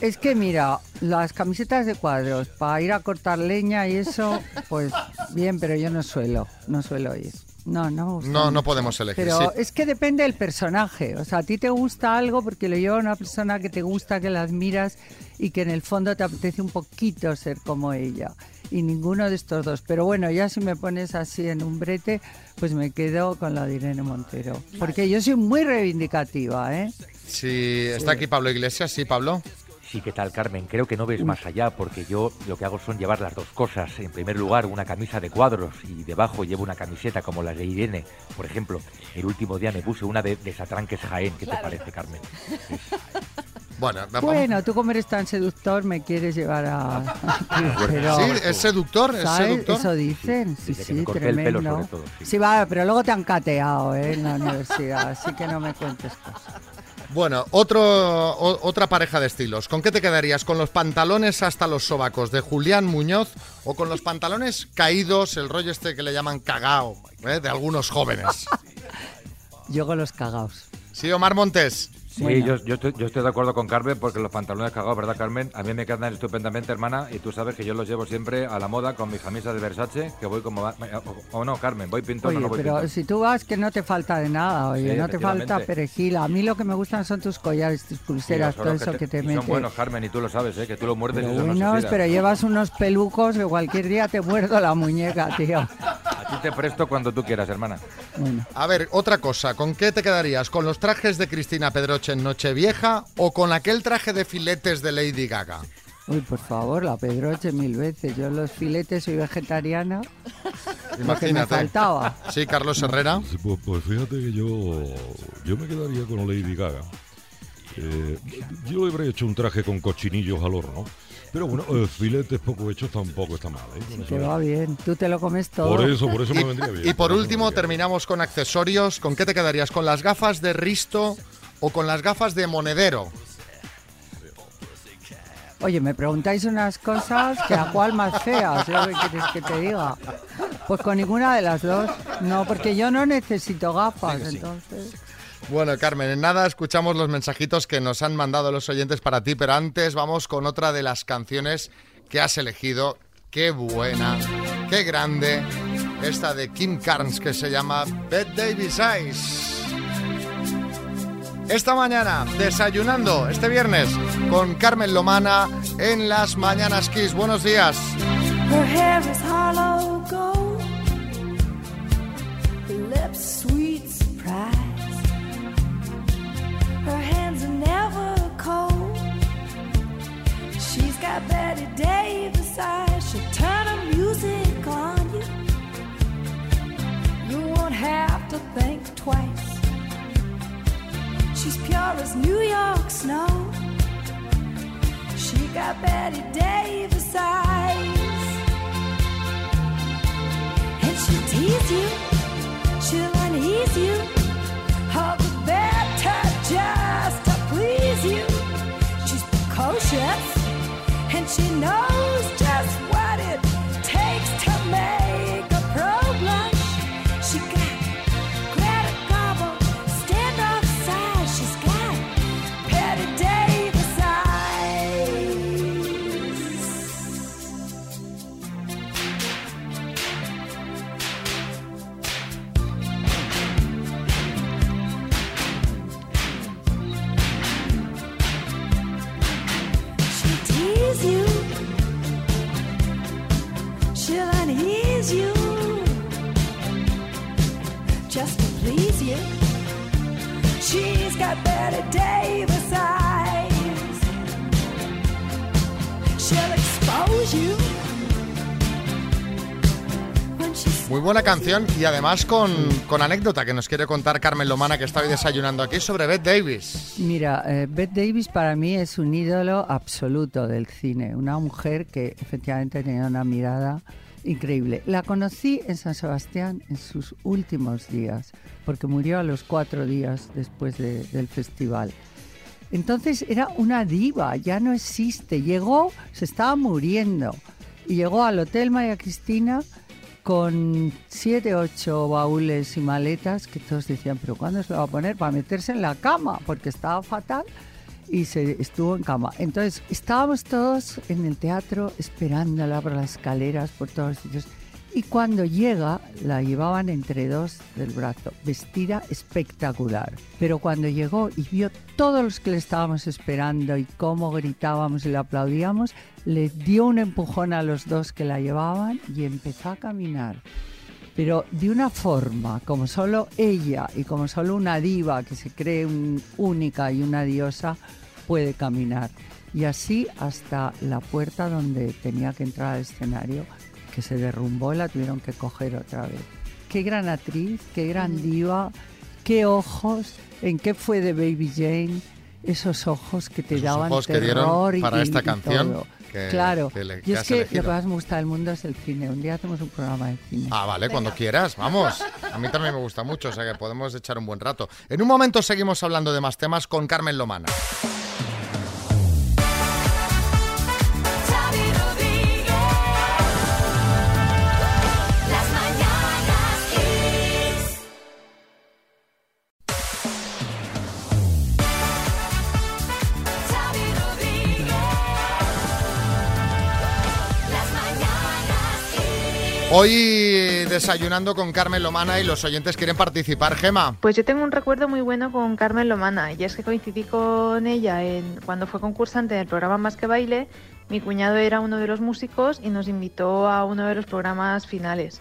Es que mira, las camisetas de cuadros para ir a cortar leña y eso, pues bien, pero yo no suelo, no suelo ir. No, no me gusta No, no podemos elegir. Pero sí. es que depende del personaje. O sea, a ti te gusta algo porque lo lleva una persona que te gusta, que la admiras y que en el fondo te apetece un poquito ser como ella. Y ninguno de estos dos. Pero bueno, ya si me pones así en un brete, pues me quedo con la de Irene Montero. Porque yo soy muy reivindicativa, ¿eh? Si está aquí Pablo Iglesias, sí, Pablo. Sí, ¿qué tal, Carmen? Creo que no ves más allá porque yo lo que hago son llevar las dos cosas. En primer lugar, una camisa de cuadros y debajo llevo una camiseta como la de Irene. Por ejemplo, el último día me puse una de Desatranques Jaén. ¿Qué te parece, Carmen? Bueno, Bueno, tú como eres tan seductor me quieres llevar a... pero- Sí, es seductor, es ¿Sabes? seductor. Eso dicen, sí, sí, me corté el tremendo. pelo, sobre todo, sí. Sí, va, pero luego te han cateado ¿eh? en la universidad, así que no me cuentes cosas. Bueno, otro, o- otra pareja de estilos. ¿Con qué te quedarías? ¿Con los pantalones hasta los sobacos de Julián Muñoz o con los pantalones caídos, el rollo este que le llaman cagao, ¿eh? de algunos jóvenes? Yo con los cagaos. Sí, Omar Montes. Sí, Bueno. yo, yo, estoy, yo estoy de acuerdo con Carmen porque los pantalones cagados, ¿verdad, Carmen? A mí me quedan estupendamente, hermana, y tú sabes que yo los llevo siempre a la moda con mis camisas de Versace, que voy como... va- O, o no, Carmen, voy pintón o Oye, no voy pero pintón. si tú vas que no te falta de nada, oye, Sí, no te falta perejil. A mí lo que me gustan son tus collares, tus pulseras, todo eso que te y metes. Son buenos, Carmen, y tú lo sabes, ¿eh? Que tú lo muerdes Pero y son buenos, pero llevas unos pelucos que cualquier día te muerdo la muñeca, tío. A ti te presto cuando tú quieras, hermana. A ver, otra cosa. ¿Con qué te quedarías? ¿Con los trajes de Cristina Pedroche en Nochevieja o con aquel traje de filetes de Lady Gaga? Uy, por favor, la pedroche mil veces. Yo los filetes soy vegetariana. Me Imagínate. faltaba. Sí, Carlos Herrera. Sí, pues, pues fíjate que yo, yo me quedaría con Lady Gaga. Eh, yo le habría hecho un traje con cochinillos al horno. Pero bueno, eh, filetes poco hechos tampoco está mal. ¿eh? Eso Te va bien. Tú te lo comes todo. Por eso, por eso me Y- vendría bien. Y por último, terminamos con accesorios. ¿Con qué te quedarías? ¿Con las gafas de Risto o con las gafas de Monedero? Oye, me preguntáis unas cosas que a cuál más feas. ¿Yo qué quieres que te diga? Pues con ninguna de las dos. No, porque yo no necesito gafas, entonces. Bueno, Carmen, en nada escuchamos los mensajitos que nos han mandado los oyentes para ti, pero antes vamos con otra de las canciones que has elegido. Qué buena, qué grande. Esta de Kim Carnes que se llama Bed Davis Eyes esta mañana desayunando este viernes con Carmen Lomana en las Mañanas Kiss. Buenos días. Her hair is hollow gold, her lips sweet surprise. Her hands are never cold. She's got Betty Davis eyes. She'll turn the music on you. You won't have to think twice. She's pure as New York snow. She got Betty Davis eyes. And she'll tease you, she'll unease you. All the better just to please you. She's precocious, and she knows just buena canción y además con, con anécdota que nos quiere contar Carmen Lomana que está hoy desayunando aquí sobre Beth Davis. Mira, eh, Bette Davis para mí es un ídolo absoluto del cine, una mujer que efectivamente tenía una mirada increíble. La conocí en San Sebastián en sus últimos días, porque murió a los cuatro días después de- del festival. Entonces era una diva, ya no existe. Llegó, se estaba muriendo, y llegó al Hotel María Cristina con siete, ocho baúles y maletas que todos decían, pero ¿cuándo se lo va a poner? Para meterse en la cama, porque estaba fatal y se estuvo en cama. Entonces estábamos todos en el teatro esperándola por las escaleras, por todos los sitios. Y cuando llega, la llevaban entre dos del brazo, vestida espectacular. Pero cuando llegó y vio todos los que le estábamos esperando y cómo gritábamos y le aplaudíamos, le dio un empujón a los dos que la llevaban y empezó a caminar. Pero de una forma, como solo ella y como solo una diva que se cree un- única y una diosa puede caminar. Y así hasta la puerta donde tenía que entrar al escenario, que se derrumbó y la tuvieron que coger otra vez. Qué gran actriz, qué gran diva, qué ojos, en qué fue de Baby Jane, esos ojos que te Esos daban ojos que dieron terror y- para y- esta y canción todo. Que- claro, que le- y es que lo que más me gusta del mundo es el cine. Un día hacemos un programa de cine. Ah, vale, cuando quieras, vamos. A mí también me gusta mucho, o sea que podemos echar un buen rato. En un momento seguimos hablando de más temas con Carmen Lomana. Hoy desayunando con Carmen Lomana y los oyentes quieren participar, Gema. Pues yo tengo un recuerdo muy bueno con Carmen Lomana y es que coincidí con ella en, cuando fue concursante del programa Más que Baile. Mi cuñado era uno de los músicos y nos invitó a uno de los programas finales.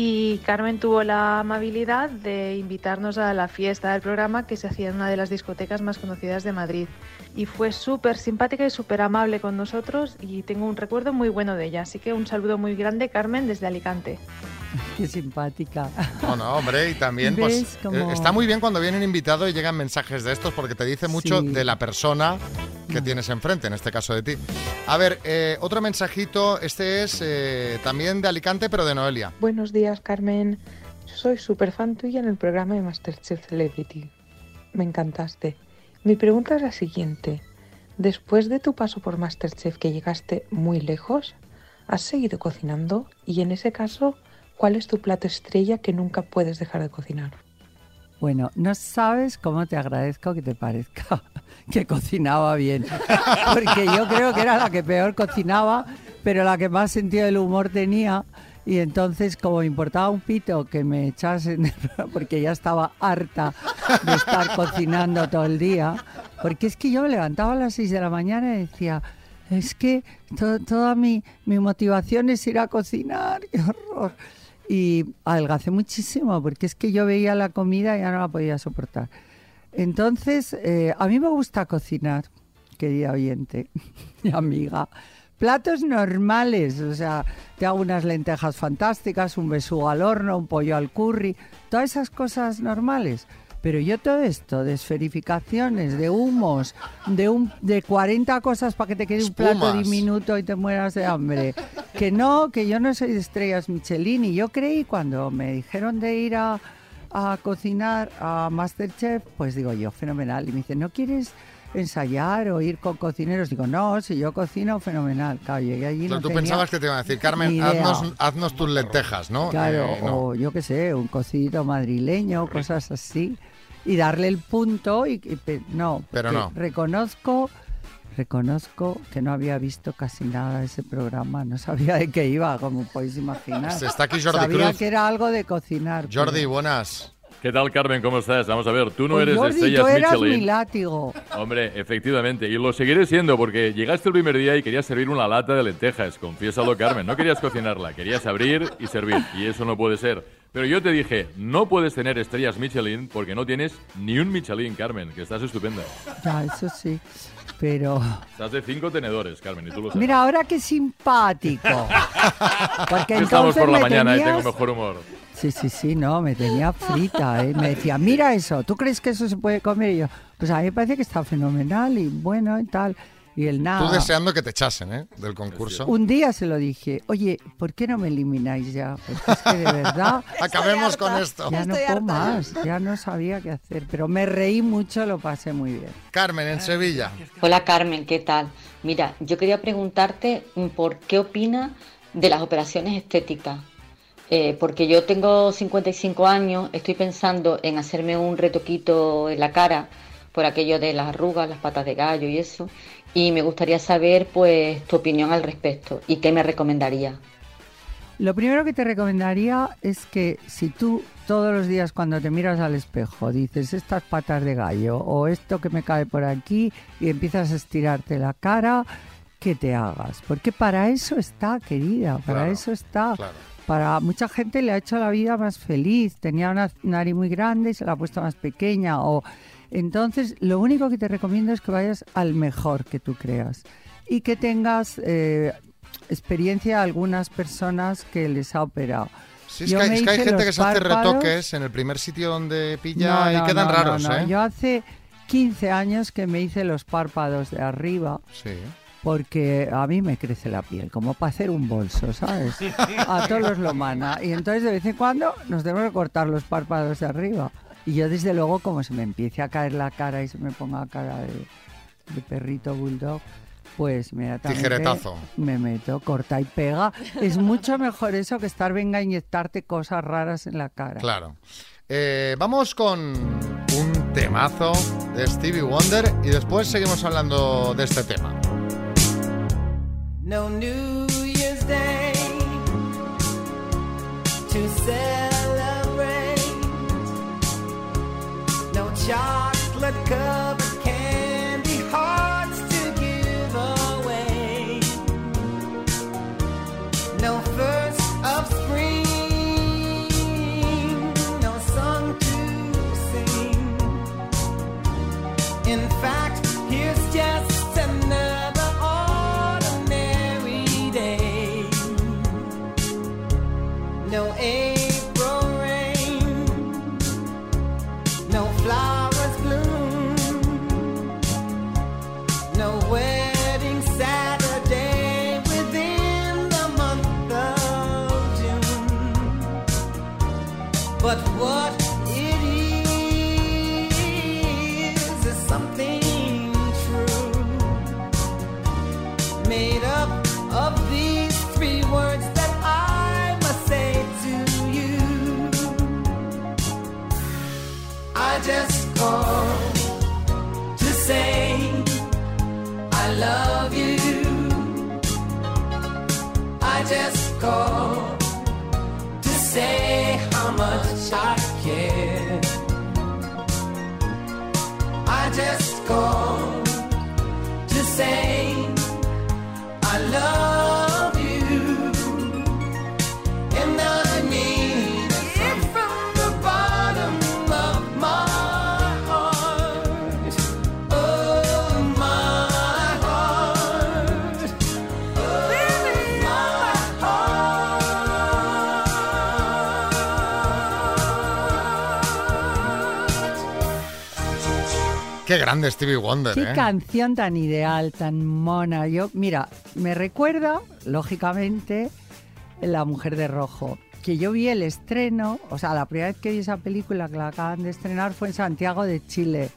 Y Carmen tuvo la amabilidad de invitarnos a la fiesta del programa que se hacía en una de las discotecas más conocidas de Madrid. Y fue súper simpática y súper amable con nosotros y tengo un recuerdo muy bueno de ella. Así que un saludo muy grande, Carmen, desde Alicante. Qué simpática. Bueno, hombre, y también pues ¿Ves cómo- eh, está muy bien cuando viene un invitado y llegan mensajes de estos porque te dice mucho Sí. de la persona que tienes enfrente, en este caso de ti. A ver, eh, otro mensajito, este es eh, también de Alicante, pero de Noelia. Buenos días, Carmen. Yo soy súper fan tuya en el programa de Masterchef Celebrity. Me encantaste. Mi pregunta es la siguiente. Después de tu paso por Masterchef que llegaste muy lejos, ¿has seguido cocinando? Y en ese caso, ¿cuál es tu plato estrella que nunca puedes dejar de cocinar? Bueno, no sabes cómo te agradezco que te parezca que cocinaba bien. Porque yo creo que era la que peor cocinaba, pero la que más sentido del humor tenía. Y entonces, como me importaba un pito que me echasen, porque ya estaba harta de estar cocinando todo el día, porque es que yo me levantaba a las 6 de la mañana y decía, es que to- toda mi, mi motivación es ir a cocinar, qué horror. Y adelgacé muchísimo, porque es que yo veía la comida y ya no la podía soportar. Entonces, eh, a mí me gusta cocinar, querida oyente y amiga. Platos normales, o sea, te hago unas lentejas fantásticas, un besugo al horno, un pollo al curry, todas esas cosas normales. Pero yo todo esto de esferificaciones, de humos, de un de 40 cosas para que te quede un plato diminuto y te mueras de hambre. Que no, que yo no soy de estrellas Michelin. Y yo creí cuando me dijeron de ir a, a cocinar a Masterchef, pues digo yo, fenomenal. Y me dice, ¿no quieres ensayar o ir con cocineros? Digo, no, si yo cocino, fenomenal. Claro, llegué allí Pero no tú tenía pensabas que te iban a decir, Carmen, haznos, haznos tus lentejas, ¿no? Claro, Eh, no. o yo qué sé, un cocidito madrileño, cosas así. Y darle el punto y... y no, Pero no. Reconozco, reconozco que no había visto casi nada de ese programa. No sabía de qué iba, como podéis imaginar. Está aquí Jordi Sabía Cruz. que era algo de cocinar. pero- Jordi, buenas. ¿Qué tal, Carmen? ¿Cómo estás? Vamos a ver, tú no Pues, eres de Jordi, estrellas tú eras Michelin. mi látigo. Hombre, efectivamente, y lo seguiré siendo porque llegaste el primer día y querías servir una lata de lentejas, confiésalo, Carmen. No querías cocinarla, querías abrir y servir, y eso no puede ser. Pero yo te dije, no puedes tener estrellas Michelin porque no tienes ni un Michelin, Carmen, que estás estupenda. Ya, eso sí. Pero... Estás de cinco tenedores, Carmen, y tú lo sabes. Mira, ahora qué simpático. Porque Que estamos por la me mañana y tengo mejor humor. Sí, sí, sí, no, me tenía frita, ¿eh? Me decía, mira eso, ¿tú crees que eso se puede comer? Y yo, pues a mí me parece que está fenomenal y bueno y tal. Y el nada. Tú deseando que te echasen, ¿eh? Del concurso. Un día se lo dije, oye, ¿por qué no me elimináis ya? Porque es que de verdad... Acabemos con esto. Ya no Estoy puedo más, ya no sabía qué hacer, pero me reí mucho, lo pasé muy bien. Carmen, en Sevilla. Hola Carmen, ¿qué tal? Mira, yo quería preguntarte mm, por qué opina de las operaciones estéticas. Eh, porque yo tengo 55 años, estoy pensando en hacerme un retoquito en la cara por aquello de las arrugas, las patas de gallo y eso. Y me gustaría saber pues tu opinión al respecto y qué me recomendaría. Lo primero que te recomendaría es que si tú todos los días cuando te miras al espejo dices estas patas de gallo o esto que me cae por aquí y empiezas a estirarte la cara, que te hagas. Porque para eso está, querida, para Claro, eso está. claro. Para mucha gente le ha hecho la vida más feliz. Tenía una nariz muy grande y se la ha puesto más pequeña. O entonces, lo único que te recomiendo es que vayas al mejor que tú creas y que tengas eh, experiencia a algunas personas que les ha operado. Sí, es que, hay- me es que hay hice gente que se hace retoques en el primer sitio donde pilla No, y quedan no, raros. ¿eh? Yo hace 15 años que me hice los párpados de arriba. Sí. Porque a mí me crece la piel, como para hacer un bolso, ¿sabes? A todos los lomana. Y entonces de vez en cuando nos tenemos que cortar los párpados de arriba. Y yo desde luego, como se me empiece a caer la cara y se me ponga cara de, de perrito bulldog, pues Tijeretazo. me meto, corta y pega. Es mucho mejor eso que estar venga a inyectarte cosas raras en la cara. Claro. Eh, vamos con un temazo de Stevie Wonder y después seguimos hablando de este tema. No New Year's Day to chocolate covered just called to say I love you. I just called to say how much I care. I just called to say Qué grande Stevie Wonder, Qué ¿eh? canción tan ideal, tan mona. Yo, mira, me recuerda, lógicamente, La Mujer de Rojo. Que yo vi el estreno, o sea, la primera vez que vi esa película que la acaban de estrenar fue en Santiago de Chile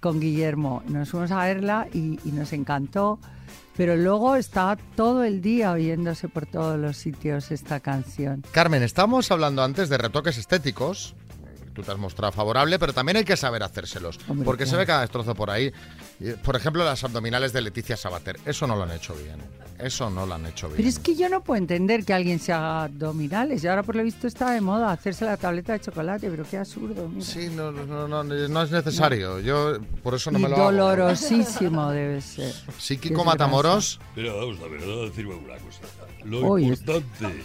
con Guillermo. Nos fuimos a verla y, y nos encantó. Pero luego estaba todo el día oyéndose por todos los sitios esta canción. Carmen, estamos hablando antes de retoques estéticos. Tú te has mostrado favorable, pero también hay que saber hacérselos. Hombre, porque se claro. ve cada destrozo por ahí. Por ejemplo, las abdominales de Leticia Sabater. Eso no lo han hecho bien. Eso no lo han hecho bien. Pero es que yo no puedo entender que alguien se haga abdominales. Y ahora por lo visto está de moda hacerse la tableta de chocolate, pero qué absurdo. mira. Sí, no, no, no, no es necesario. Yo por eso no y me lo hago. dolorosísimo debe ser. Psíquico Matamoros. Mira, vamos a ver, voy a decirme una cosa. Lo Oye, importante...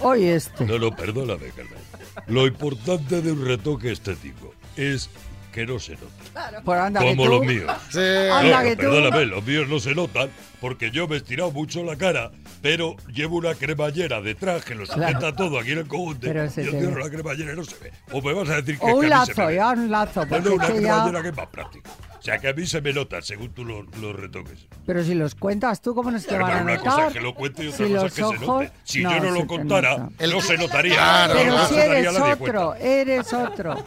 Hoy este. No, no, perdóname, Carmen. Lo importante de un retoque estético es que no se nota. Por anda que Como tú- los míos. Anda No, que tú- perdóname, los míos no se notan porque yo me he estirado mucho la cara, pero llevo una cremallera detrás que lo sujeta Claro. todo aquí en el conjunto. Pero y se yo cierro la cremallera y no se ve. O me vas a decir que, O es un que a mí se lazo, me ya un lazo. No, Porque no, es una que ya- cremallera que es más práctico. O sea, que a mí se me nota según tú lo- los retoques. Pero si los cuentas tú, ¿cómo no se te van a una notar? cosa es que lo cuente y otra Si cosa es que se ojos- note. Si no, yo no se lo contara, nota. no se notaría. Pero no si se daría eres otro, cuenta. eres otro.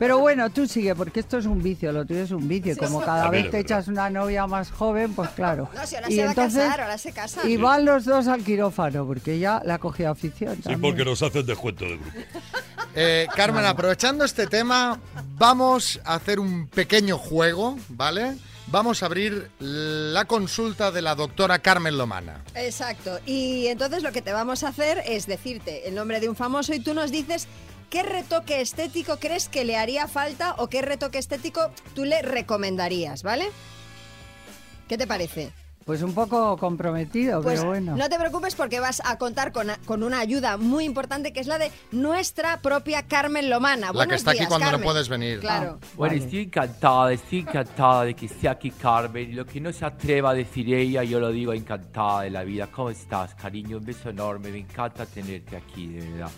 Pero bueno, tú sigue, porque esto es un vicio, lo tuyo es un vicio. y como cada vez te echas una novia más joven, pues claro. No, si ahora y se va a entonces, casar, ahora se casa. Y van los dos al quirófano, porque ya la cogía afición. Sí, también. porque nos hacen descuento de grupo. Eh, Carmen, aprovechando este tema, vamos a hacer un pequeño juego, ¿vale? Vamos a abrir la consulta de la doctora Carmen Lomana. Exacto. Y entonces lo que te vamos a hacer es decirte el nombre de un famoso y tú nos dices qué retoque estético crees que le haría falta o qué retoque estético tú le recomendarías, ¿vale? ¿Qué te parece? Pues un poco comprometido, Pues pero bueno. no te preocupes porque vas a contar con, con una ayuda muy importante que es la de nuestra propia Carmen Lomana. La que está aquí cuando no puedes venir. Claro. Bueno, estoy encantada, estoy encantada de que esté aquí Carmen. Y lo que no se atreva a decir ella, yo lo digo encantada de la vida. ¿Cómo estás, cariño? Un beso enorme. Me encanta tenerte aquí, de verdad.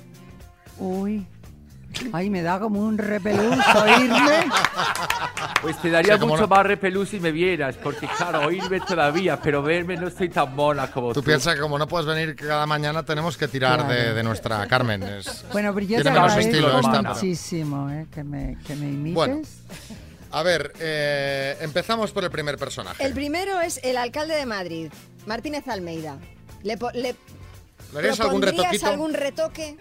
Uy. Ay, me da como un repelús oírme. Pues te daría mucho no- más repelús si me vieras, porque claro, oírme todavía, pero verme no estoy tan mona como tú. Tú piensas que como no puedes venir cada mañana, tenemos que tirar de, Claro. de nuestra Carmen. Es- Bueno, pero yo te menos estilo esta. muchísimo eh, que, me, que me imites. Bueno, a ver, eh, empezamos por el primer personaje. El primero es el alcalde de Madrid, Martínez Almeida. ¿Le, po- le ¿Le harías algún retoquito? algún retoque?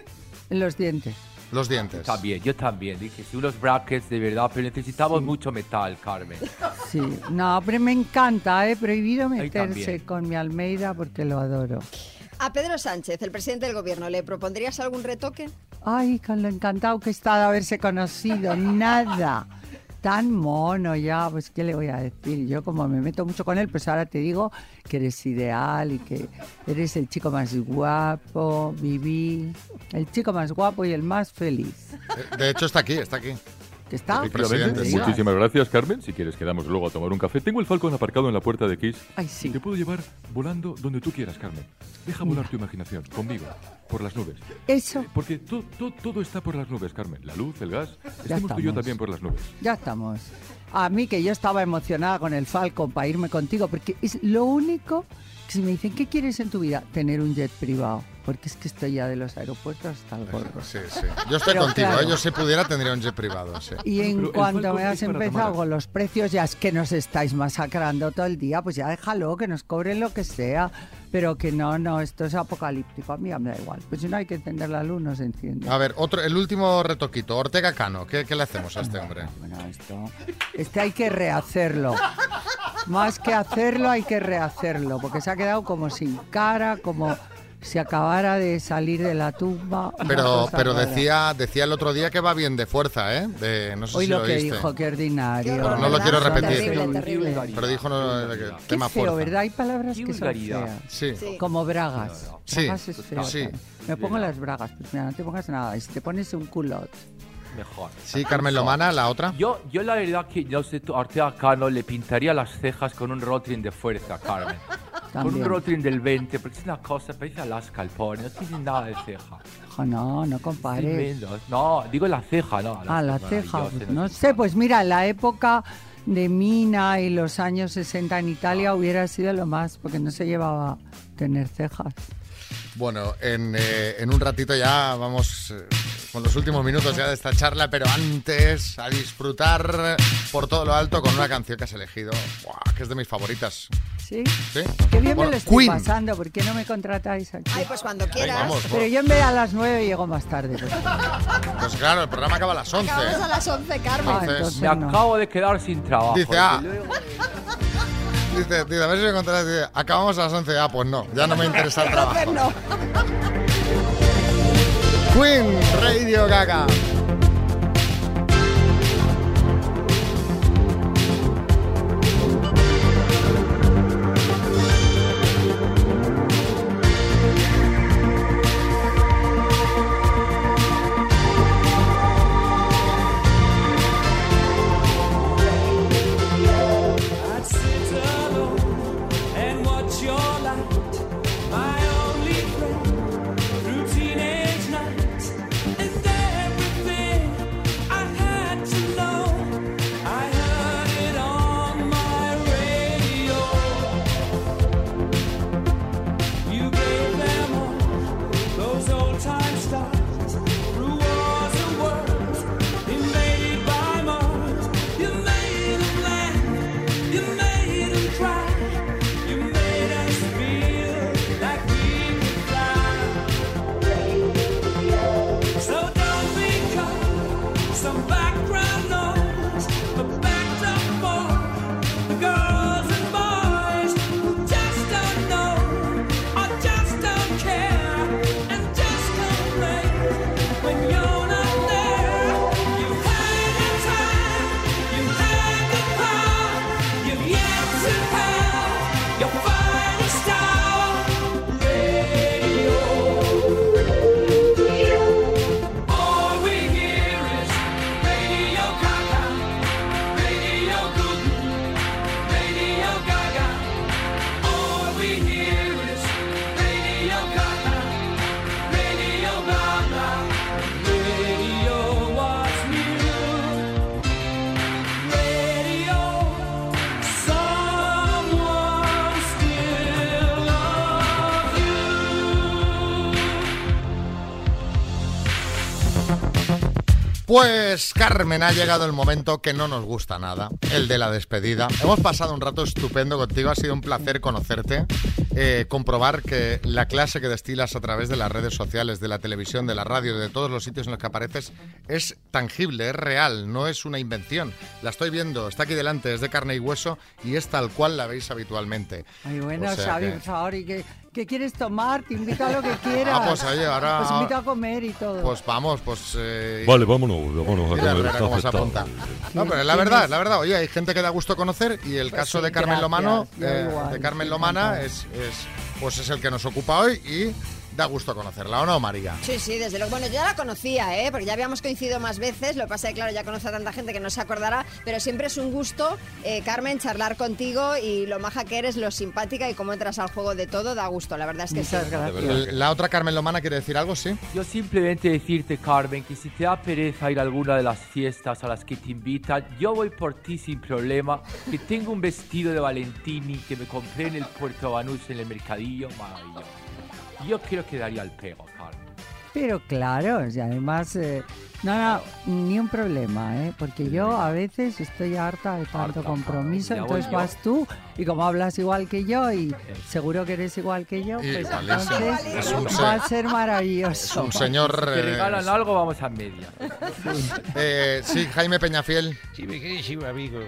En los dientes. Los dientes. También, yo también. Dije, sí, unos brackets de verdad, pero necesitamos mucho metal, Carmen. Sí, no, pero me encanta, he prohibido Ahí meterse con mi Almeida porque lo adoro. A Pedro Sánchez, el presidente del gobierno, ¿le propondrías algún retoque? Ay, con lo encantado que está de haberse conocido, nada. Tan mono ya, pues qué le voy a decir. Yo como me meto mucho con él, pues ahora te digo que eres ideal y que eres el chico más guapo, viví, el chico más guapo y el más feliz. De hecho, está aquí, está aquí. ¿Que está? Muchísimas gracias, Carmen. Si quieres, quedamos luego a tomar un café. Tengo el Falcon aparcado en la puerta de Kiss. Ay, sí. Te puedo llevar volando donde tú quieras, Carmen. Deja volar tu imaginación, conmigo, por las nubes. Eso, Porque to- to- todo está por las nubes, Carmen. La luz, el gas. Estemos tú y yo estamos. también por las nubes. ya estamos. A mí que yo estaba emocionada con el Falcon para irme contigo, porque es lo único que si me dicen, ¿qué quieres en tu vida? Tener un jet privado. Porque es que estoy ya de los aeropuertos hasta el gorro. Sí, sí. Yo estoy Pero contigo, claro. ¿eh? yo si pudiera tendría un jet privado. Sí. Y en Pero cuanto me has empezado con los precios, ya es que nos estáis masacrando todo el día, pues ya déjalo, que nos cobren lo que sea. Pero que no, no, esto es apocalíptico. A mí ya me da igual. Pues si no hay que encender la luz, no se enciende. A ver, otro, el último retoquito, Ortega Cano. ¿Qué, qué le hacemos a este hombre? Bueno, esto, este hay que rehacerlo. Más que hacerlo, hay que rehacerlo, porque se ha quedado como sin cara, como si acabara de salir de la tumba. Pero, pero rara. decía, decía el otro día que va bien de fuerza, ¿eh? De- no sé Hoy si lo lo que oíste. dijo, qué ordinario. Pero no lo quiero repetir. Terrible, terrible. Pero dijo no, que Qué tema feo, fuerza. ¿verdad? Hay palabras que son feas. Sí. Sí. Como bragas. Sí, Bragas es feo. sí. Me pongo las bragas, pues mira, no te pongas nada. Y si te pones un culot. Mejor. Sí, Carmen Lomana, la otra. Yo, yo la verdad que, no sé, Ortega Cano le pintaría las cejas con un Rotring de fuerza, Carmen. Con un. Rotring del 20, porque es una cosa, parece Alaska el pobre, no tiene nada de ceja. Ojo, no, no compares. Tremendo. No, digo la ceja, no. Ah, la ceja. pues no sé, pues mira, en la época de Mina y los años 60 en Italia hubiera sido lo más, porque no se llevaba tener cejas. Bueno, en, eh, en un ratito ya vamos eh, con los últimos minutos ya de esta charla, pero antes a disfrutar por todo lo alto con una canción que has elegido, Buah, que es de mis favoritas. ¿Sí? ¿Sí? Qué bien Bueno, me lo estoy Queen. pasando, ¿por qué no me contratáis aquí? Ay, pues cuando quieras. vamos, Pero yo en vez de a las 9 llego más tarde. pues. Pues claro, el programa acaba a las 11. Acabamos a las 11, Carmen. Ah, Entonces- Me acabo de quedar sin trabajo. Dice, ah, dice, dice, a ver si me encontrás. Dice, acabamos a las 11. Ah, pues no, ya no me interesa el trabajo. Queen Radio Gaga. Pues Carmen, ha llegado el momento que no nos gusta nada, el de la despedida. Hemos pasado un rato estupendo contigo, ha sido un placer conocerte, eh, comprobar que la clase que destilas a través de las redes sociales, de la televisión, de la radio, de todos los sitios en los que apareces, es tangible, es real, no es una invención. La estoy viendo, está aquí delante, es de carne y hueso y es tal cual la veis habitualmente. Ay, bueno, O sea Xavi, que- por favor, ¿y qué, qué quieres tomar? Te invito a lo que quieras. Ah, pues oye, ahora- Pues invito a comer y todo. Pues vamos, pues... eh, Vale, vámonos, vámonos a comer. Está cómo se apunta. No, pero es la verdad, la verdad. Oye, hay gente que da gusto conocer y el Pues caso sí, de Carmen gracias, Lomano, eh, igual, de Carmen sí, Lomana, es, es, pues es el que nos ocupa hoy y da gusto conocerla, ¿o no, María? Sí, sí, desde luego. Bueno, yo ya la conocía, ¿eh? Porque ya habíamos coincidido más veces. Lo que pasa es que, claro, ya conoce a tanta gente que no se acordará. Pero siempre es un gusto, eh, Carmen, charlar contigo y lo maja que eres, lo simpática y cómo entras al juego de todo, da gusto. La verdad es que Muchas sí. gracias. La otra Carmen Lomana quiere decir algo, ¿sí? Yo simplemente decirte, Carmen, que si te da pereza ir a alguna de las fiestas a las que te invitan, yo voy por ti sin problema, que tengo un vestido de Valentini que me compré en el Puerto Banús en el mercadillo, maravilloso. Yo creo que daría el pego, Carmen. Pero claro, y además, eh, no, no, ni un problema, ¿eh? Porque yo a veces estoy harta de tanto compromiso, ya voy entonces yo. vas tú y como hablas igual que yo y seguro que eres igual que yo, pues Igualísimo. entonces Es un va a ser- ser maravilloso. un señor... Si eh, regalan algo, vamos a media. eh, sí, Jaime Peñafiel. Sí, mi queridísimo amigo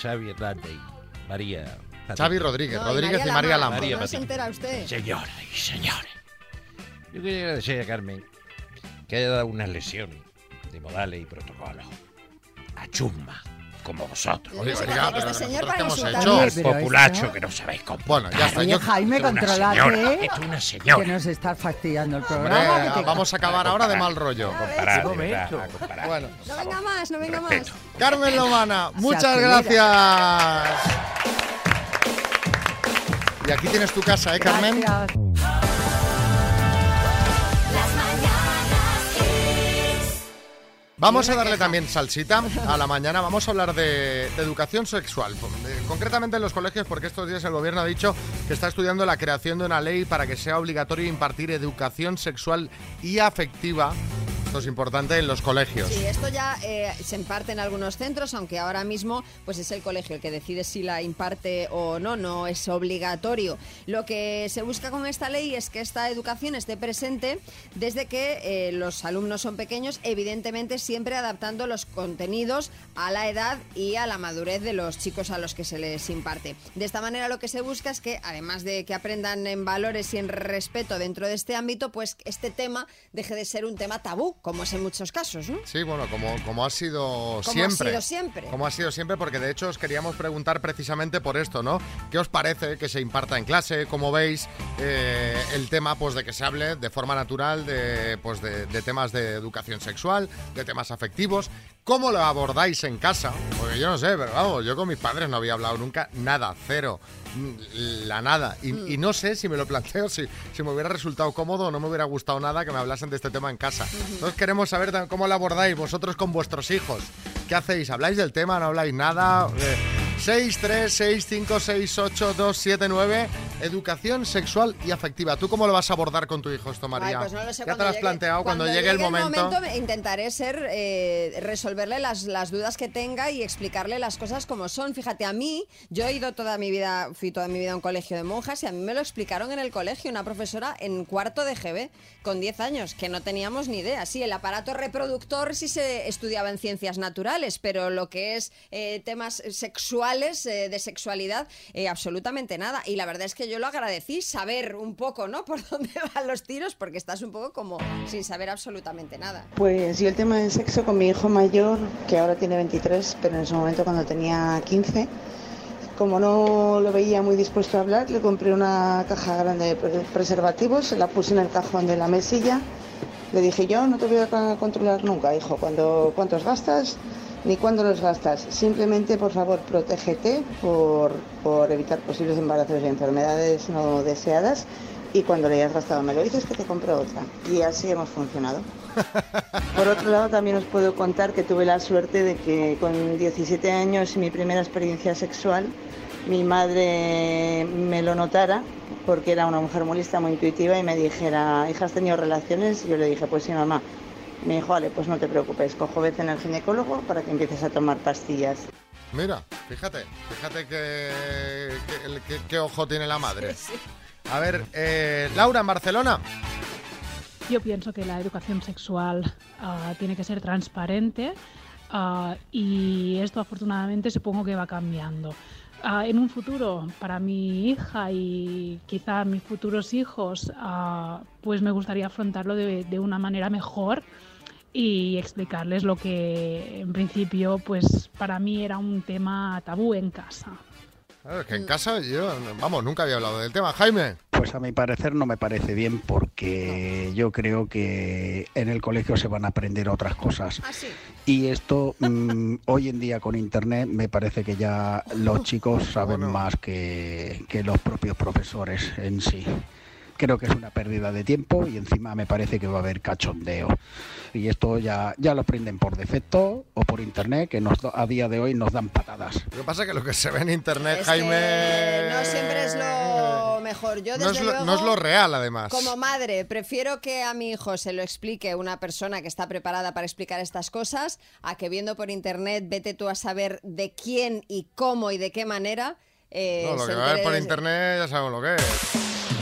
Xavi Hernández y María. Patiño. Xavi Rodríguez, No, Rodríguez y María Lama. María No se Patiño. entera usted. Señoras y señores. Yo quería agradecer a Carmen que haya dado una lesión de modales y protocolo. A chumba, como vosotros. Oye, Este oiga, pero señor nosotros para qué hemos insultar. hecho. Pero populacho esto- que no sabéis cómo. Bueno, ya está. Oye, Yo, Jaime, es controlate, señora, ¿eh? es una señora. Que nos estás fastidiando el hombre, programa. que te- vamos a acabar ahora de mal rollo. Comparar, de verdad, comparar. Bueno, No venga más, no venga más. Respeto. Carmen Lomana, muchas gracias. Y aquí tienes tu casa, ¿eh, Carmen? Gracias. Vamos a darle también salsita a la mañana. Vamos a hablar de, de educación sexual, de- concretamente en los colegios, porque estos días el gobierno ha dicho que está estudiando la creación de una ley para que sea obligatorio impartir educación sexual y afectiva. Es importante en los colegios. Sí, esto ya eh, se imparte en algunos centros, aunque ahora mismo pues es el colegio el que decide si la imparte o no, no es obligatorio. Lo que se busca con esta ley es que esta educación esté presente desde que eh, los alumnos son pequeños, evidentemente siempre adaptando los contenidos a la edad y a la madurez de los chicos a los que se les imparte. De esta manera lo que se busca es que, además de que aprendan en valores y en respeto dentro de este ámbito, pues este tema deje de ser un tema tabú, como es en muchos casos, ¿no? Sí, bueno, como, como ha sido Como ha siempre. sido siempre. Como ha sido siempre, porque de hecho os queríamos preguntar precisamente por esto, ¿no? ¿Qué os parece que se imparta en clase? ¿Cómo veis eh, el tema pues, de que se hable de forma natural de, pues, de, de temas de educación sexual, de temas afectivos? ¿Cómo lo abordáis en casa? Porque yo no sé, pero vamos, yo con mis padres no había hablado nunca nada, cero, la nada. Y, Mm. y no sé si me lo planteo, si, si me hubiera resultado cómodo o no me hubiera gustado nada que me hablasen de este tema en casa. Entonces queremos saber cómo lo abordáis vosotros con vuestros hijos. ¿Qué hacéis? ¿Habláis del tema? ¿No habláis nada? Eh, 6, 3, 6, 5, 6, 8, 2, 7, 9. Educación sexual y afectiva. ¿Tú cómo lo vas a abordar con tu hijo esto, María? Ay, pues no lo sé, ¿Ya te lo has llegue- planteado cuando, llegue, el momento? intentaré ser eh, resolverle las, las dudas que tenga y explicarle las cosas como son. Fíjate, a mí, yo he ido toda mi vida, fui toda mi vida a un colegio de monjas y a mí me lo explicaron en el colegio, una profesora en cuarto de GB con 10 años, que no teníamos ni idea. Sí, el aparato reproductor sí se estudiaba en ciencias naturales, pero lo que es eh, temas sexuales, eh, de sexualidad, eh, absolutamente nada. Y la verdad es que yo lo agradecí, saber un poco, ¿no? Por dónde van los tiros, porque estás un poco como sin saber absolutamente nada. Pues yo el tema del sexo con mi hijo mayor, que ahora tiene 23, pero en su momento cuando tenía 15, como no lo veía muy dispuesto a hablar, le compré una caja grande de pre- preservativos, se la puse en el cajón de la mesilla. Le dije yo, no te voy a controlar nunca, hijo, cuando, cuántos gastas ni cuándo los gastas. Simplemente, por favor, protégete por, por evitar posibles embarazos y enfermedades no deseadas. Y cuando le hayas gastado me lo dices que te compro otra. Y así hemos funcionado. Por otro lado, también os puedo contar que tuve la suerte de que con 17 años y mi primera experiencia sexual, mi madre me lo notara porque era una mujer muy lista, muy intuitiva y me dijera, hija, ¿has tenido relaciones? Y yo le dije, pues sí, mamá. Me dijo, vale, pues no te preocupes, cojo vete en el ginecólogo para que empieces a tomar pastillas. Mira, fíjate, fíjate que, que- el- que- qué ojo tiene la madre. A ver, eh, Laura, en Barcelona. Yo pienso que la educación sexual ah, tiene que ser transparente ah, y esto afortunadamente supongo que va cambiando. Ah, en un futuro, para mi hija y quizá mis futuros hijos, pues me gustaría afrontarlo de, de una manera mejor y explicarles lo que en principio pues para mí era un tema tabú en casa. Claro, es que en casa yo, vamos, nunca había hablado del tema. Jaime. Pues a mi parecer no me parece bien porque yo creo que en el colegio se van a aprender otras cosas. Y esto mm, hoy en día con internet me parece que ya los chicos saben más que, que los propios profesores en sí. Creo que es una pérdida de tiempo y encima me parece que va a haber cachondeo. Y esto ya, ya lo aprenden por defecto o por internet, que nos, a día de hoy nos dan patadas. Lo que pasa es que lo que se ve en internet, Es Jaime. no siempre es lo mejor. Yo, no desde es lo, luego, no es lo real, además. Como madre, prefiero que a mi hijo se lo explique una persona que está preparada para explicar estas cosas, a que viendo por internet, vete tú a saber de quién y cómo y de qué manera. eh, No, lo que va a ver por internet ya sabemos lo que es.